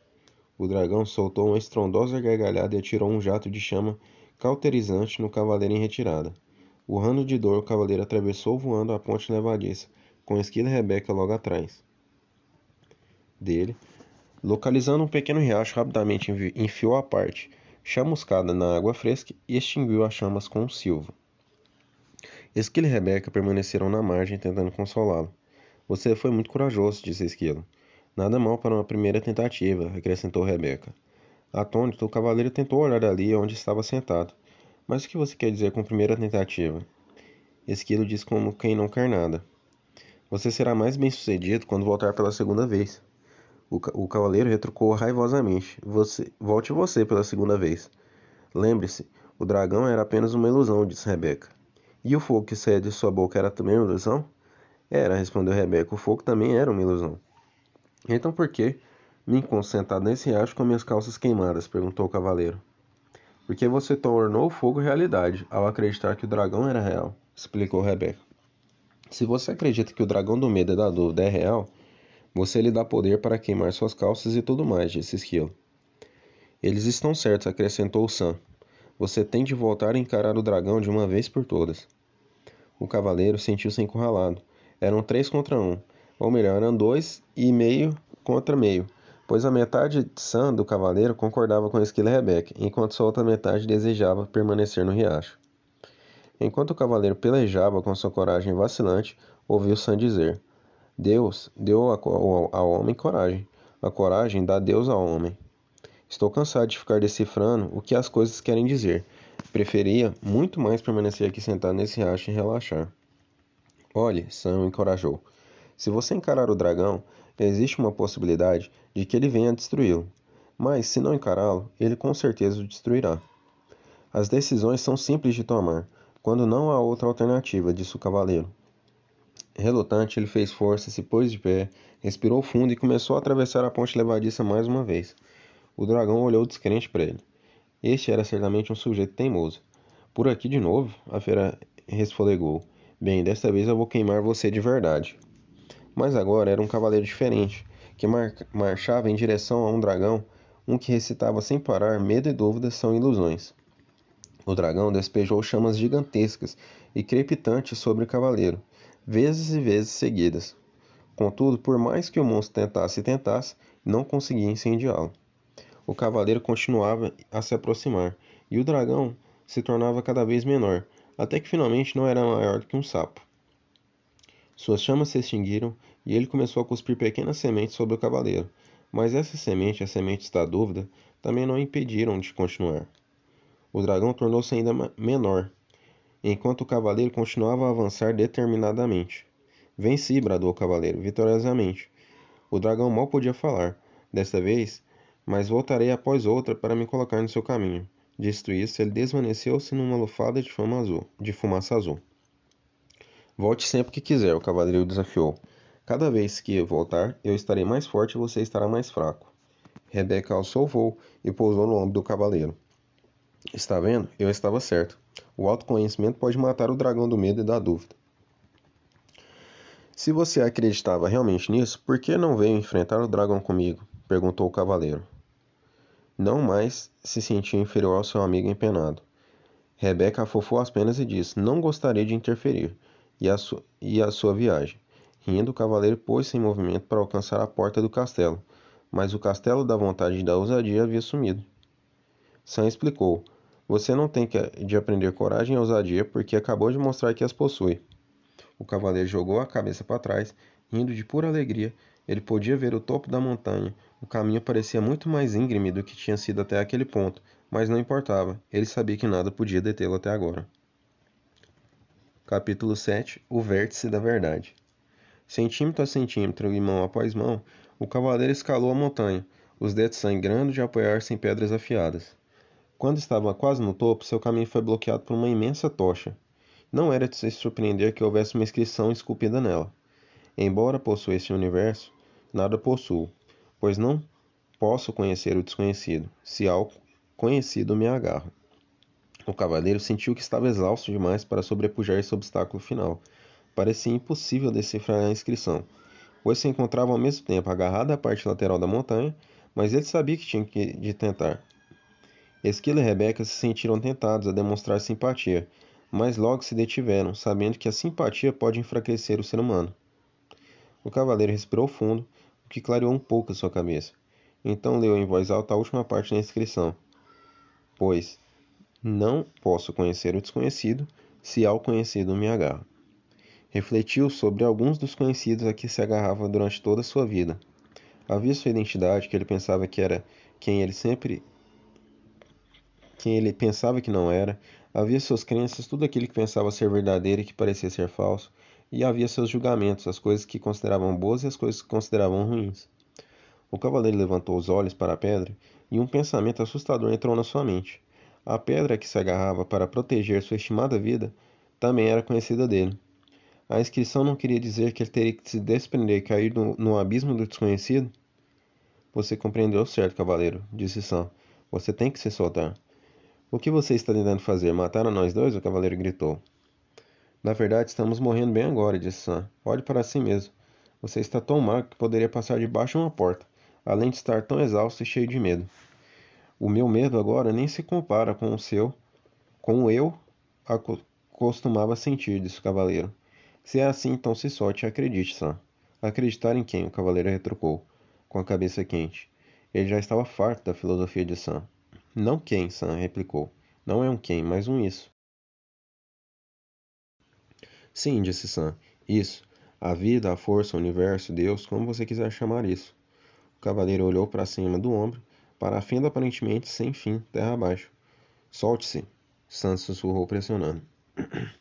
Speaker 1: O dragão soltou uma estrondosa gargalhada e atirou um jato de chama cauterizante no cavaleiro em retirada. Urrando de dor, o cavaleiro atravessou voando a ponte levadiça, com Esquila e Rebeca logo atrás dele. Localizando um pequeno riacho, rapidamente enfiou a parte chamuscada na água fresca e extinguiu as chamas com um silvo. Esquilo e Rebeca permaneceram na margem, tentando consolá-lo. Você foi muito corajoso, disse Esquilo. Nada mal para uma primeira tentativa, acrescentou Rebeca. Atônito, o cavaleiro tentou olhar ali onde estava sentado. Mas o que você quer dizer com primeira tentativa? Esquilo disse como quem não quer nada. Você será mais bem-sucedido quando voltar pela segunda vez. O, o cavaleiro retrucou raivosamente. Você, volte você pela segunda vez. Lembre-se, o dragão era apenas uma ilusão, disse Rebeca. E o fogo que saía de sua boca era também uma ilusão? Era, respondeu Rebeca. O fogo também era uma ilusão. Então por que me encontro sentado nesse riacho com minhas calças queimadas? perguntou o cavaleiro. Porque você tornou o fogo realidade ao acreditar que o dragão era real, explicou Rebeca. Se você acredita que o dragão do medo e da dúvida é real, você lhe dá poder para queimar suas calças e tudo mais, disse Esquilo. Eles estão certos, acrescentou Sam. Você tem de voltar a encarar o dragão de uma vez por todas. O cavaleiro sentiu-se encurralado. Eram três contra um, ou melhor, eram dois e meio contra meio, pois a metade de Sam do cavaleiro concordava com Esquilo e Rebeca, enquanto sua outra metade desejava permanecer no riacho. Enquanto o cavaleiro pelejava com sua coragem vacilante, ouviu Sam dizer: Deus deu ao homem coragem. A coragem dá Deus ao homem. Estou cansado de ficar decifrando o que as coisas querem dizer. Preferia muito mais permanecer aqui sentado nesse riacho e relaxar. Olhe, Sam encorajou. Se você encarar o dragão, existe uma possibilidade de que ele venha destruí-lo. Mas, se não encará-lo, ele com certeza o destruirá. As decisões são simples de tomar. Quando não há outra alternativa, disse o cavaleiro. Relutante, ele fez força, se pôs de pé, respirou fundo e começou a atravessar a ponte levadiça mais uma vez. O dragão olhou descrente para ele. Este era certamente um sujeito teimoso. Por aqui de novo? A fera resfolegou. Bem, desta vez eu vou queimar você de verdade. Mas agora era um cavaleiro diferente, que mar marchava em direção a um dragão, um que recitava sem parar: medo e dúvidas são ilusões. O dragão despejou chamas gigantescas e crepitantes sobre o cavaleiro, vezes e vezes seguidas. Contudo, por mais que o monstro tentasse e tentasse, não conseguia incendiá-lo. O cavaleiro continuava a se aproximar, e o dragão se tornava cada vez menor, até que finalmente não era maior do que um sapo. Suas chamas se extinguiram e ele começou a cuspir pequenas sementes sobre o cavaleiro, mas essas sementes, as sementes da dúvida, também não impediram de continuar. O dragão tornou-se ainda menor, enquanto o cavaleiro continuava a avançar determinadamente. Venci, bradou o cavaleiro, vitoriosamente. O dragão mal podia falar, desta vez, mas voltarei após outra para me colocar no seu caminho. Dito isso, ele desvaneceu-se numa lufada de, azul, de fumaça azul. Volte sempre que quiser, o cavaleiro desafiou. Cada vez que voltar, eu estarei mais forte e você estará mais fraco. Rebeca alçou o voo e pousou no ombro do cavaleiro. Está vendo? Eu estava certo. O autoconhecimento pode matar o dragão do medo e da dúvida. Se você acreditava realmente nisso, por que não veio enfrentar o dragão comigo? perguntou o cavaleiro. Não mais se sentia inferior ao seu amigo empenado. Rebeca afofou as penas e disse: Não gostaria de interferir. E a, e a sua viagem. Rindo, o cavaleiro pôs-se em movimento para alcançar a porta do castelo. mas o castelo da vontade e da ousadia havia sumido. Sam explicou: Você não tem de aprender coragem e ousadia porque acabou de mostrar que as possui. O cavaleiro jogou a cabeça para trás, rindo de pura alegria. Ele podia ver o topo da montanha. O caminho parecia muito mais íngreme do que tinha sido até aquele ponto, mas não importava. Ele sabia que nada podia detê-lo até agora. Capítulo 7 O Vértice da Verdade Centímetro a centímetro e mão após mão, o cavaleiro escalou a montanha, os dedos sangrando de apoiar-se em pedras afiadas. Quando estava quase no topo, seu caminho foi bloqueado por uma imensa tocha. Não era de se surpreender que houvesse uma inscrição esculpida nela. Embora possua esse universo, nada possuo, pois não posso conhecer o desconhecido, se ao conhecido me agarro. O cavaleiro sentiu que estava exausto demais para sobrepujar esse obstáculo final. Parecia impossível decifrar a inscrição pois se encontravam ao mesmo tempo agarrado à parte lateral da montanha, mas ele sabia que tinha que, de tentar. Esquilo e Rebeca se sentiram tentados a demonstrar simpatia, mas logo se detiveram, sabendo que a simpatia pode enfraquecer o ser humano. O cavaleiro respirou fundo, o que clareou um pouco a sua cabeça. Então leu em voz alta a última parte da inscrição: Pois não posso conhecer o desconhecido se ao conhecido me agarro. Refletiu sobre alguns dos conhecidos a que se agarrava durante toda a sua vida. Havia sua identidade, que ele pensava que era quem ele sempre quem ele pensava que não era, havia suas crenças, tudo aquilo que pensava ser verdadeiro e que parecia ser falso, e havia seus julgamentos, as coisas que consideravam boas e as coisas que consideravam ruins. O cavaleiro levantou os olhos para a pedra e um pensamento assustador entrou na sua mente. A pedra que se agarrava para proteger sua estimada vida também era conhecida dele. A inscrição não queria dizer que ele teria que se desprender e cair no, no abismo do desconhecido? Você compreendeu certo, cavaleiro, disse Sam. Você tem que se soltar. O que você está tentando fazer? Matar a nós dois? O cavaleiro gritou. Na verdade, estamos morrendo bem agora, disse Sam. Olhe para si mesmo. Você está tão magro que poderia passar debaixo de uma porta, além de estar tão exausto e cheio de medo. O meu medo agora nem se compara com o seu, com o eu costumava sentir, disse o cavaleiro. Se é assim, então se solte e acredite, Sam. Acreditar em quem? O cavaleiro retrucou, com a cabeça quente. Ele já estava farto da filosofia de Sam. Não quem, Sam replicou. Não é um quem, mas um isso. Sim, disse Sam. Isso. A vida, a força, o universo, Deus, como você quiser chamar isso. O cavaleiro olhou para cima do ombro, para a fenda aparentemente sem fim, terra abaixo. Solte-se, Sam sussurrou pressionando.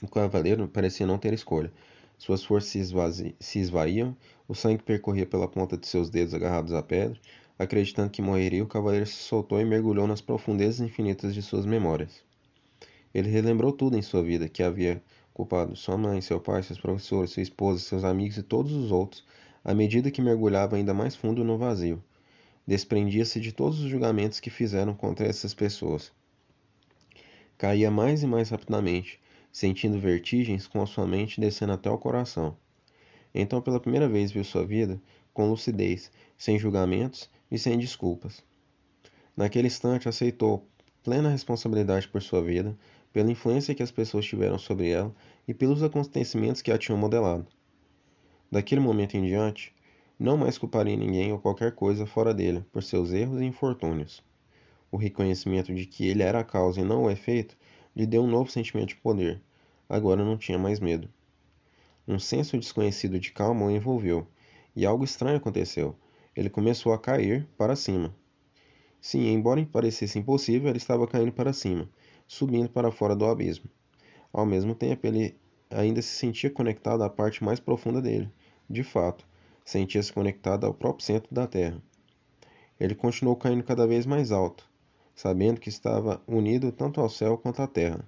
Speaker 1: O cavaleiro parecia não ter escolha. Suas forças se, esvazi... se esvaíam, o sangue percorria pela ponta de seus dedos agarrados à pedra. Acreditando que morreria, o cavaleiro se soltou e mergulhou nas profundezas infinitas de suas memórias. Ele relembrou tudo em sua vida que havia culpado sua mãe, seu pai, seus professores, sua esposa, seus amigos e todos os outros, à medida que mergulhava ainda mais fundo no vazio. Desprendia-se de todos os julgamentos que fizeram contra essas pessoas. Caía mais e mais rapidamente, sentindo vertigens com a sua mente descendo até o coração. Então, pela primeira vez, viu sua vida com lucidez, sem julgamentos e sem desculpas. Naquele instante, aceitou plena responsabilidade por sua vida, pela influência que as pessoas tiveram sobre ela e pelos acontecimentos que a tinham modelado. Daquele momento em diante, não mais culparia ninguém ou qualquer coisa fora dele por seus erros e infortúnios. O reconhecimento de que ele era a causa e não o efeito lhe deu um novo sentimento de poder. Agora não tinha mais medo. Um senso desconhecido de calma o envolveu, e algo estranho aconteceu. Ele começou a cair para cima. Sim, embora parecesse impossível, ele estava caindo para cima, subindo para fora do abismo. Ao mesmo tempo, ele ainda se sentia conectado à parte mais profunda dele. De fato, sentia-se conectado ao próprio centro da Terra. Ele continuou caindo cada vez mais alto, sabendo que estava unido tanto ao céu quanto à terra.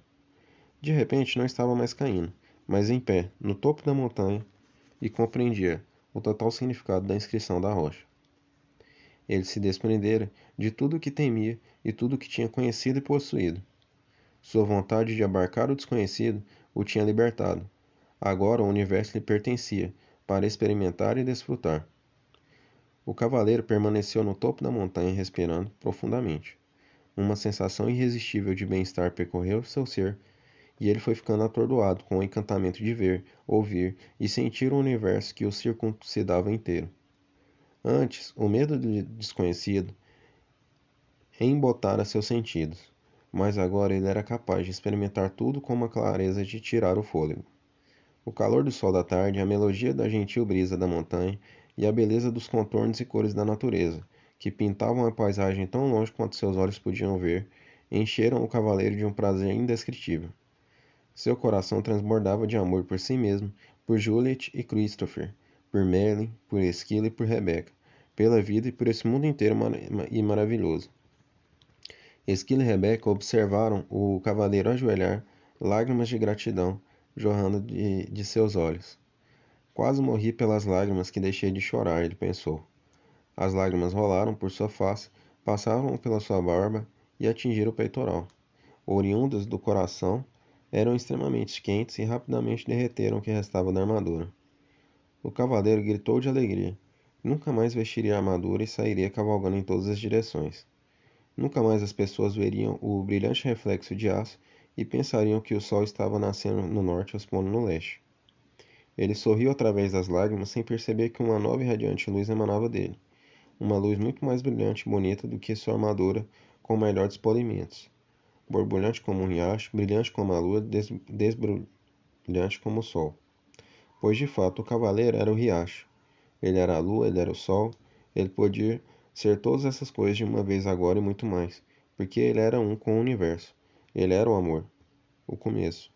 Speaker 1: De repente não estava mais caindo, mas em pé, no topo da montanha, e compreendia o total significado da inscrição da rocha. Ele se desprendera de tudo o que temia e tudo o que tinha conhecido e possuído. Sua vontade de abarcar o desconhecido o tinha libertado. Agora o universo lhe pertencia, para experimentar e desfrutar. O cavaleiro permaneceu no topo da montanha respirando profundamente. Uma sensação irresistível de bem-estar percorreu seu ser, e ele foi ficando atordoado com o encantamento de ver, ouvir e sentir o universo que o circuncidava inteiro. Antes, o medo do desconhecido embotara seus sentidos, mas agora ele era capaz de experimentar tudo com uma clareza de tirar o fôlego. O calor do sol da tarde, a melodia da gentil brisa da montanha e a beleza dos contornos e cores da natureza, que pintavam a paisagem tão longe quanto seus olhos podiam ver, encheram o cavaleiro de um prazer indescritível. Seu coração transbordava de amor por si mesmo, por Juliet e Christopher, por Merlin, por Esquila e por Rebecca, pela vida e por esse mundo inteiro mar e maravilhoso. Esquila e Rebecca observaram o cavaleiro ajoelhar, lágrimas de gratidão jorrando de, de seus olhos. Quase morri pelas lágrimas que deixei de chorar, ele pensou. As lágrimas rolaram por sua face, passaram pela sua barba e atingiram o peitoral. Oriundas do coração, eram extremamente quentes e rapidamente derreteram o que restava da armadura. O cavaleiro gritou de alegria. Nunca mais vestiria a armadura e sairia cavalgando em todas as direções. Nunca mais as pessoas veriam o brilhante reflexo de aço e pensariam que o sol estava nascendo no norte e expondo no leste. Ele sorriu através das lágrimas sem perceber que uma nova e radiante luz emanava dele. Uma luz muito mais brilhante e bonita do que sua armadura com melhores polimentos. Borbulhante como um riacho, brilhante como a lua, des desbrilhante como o sol pois de fato o cavaleiro era o riacho. Ele era a lua, ele era o sol, ele podia ser todas essas coisas de uma vez agora e muito mais, porque ele era um com o universo. Ele era o amor, o começo.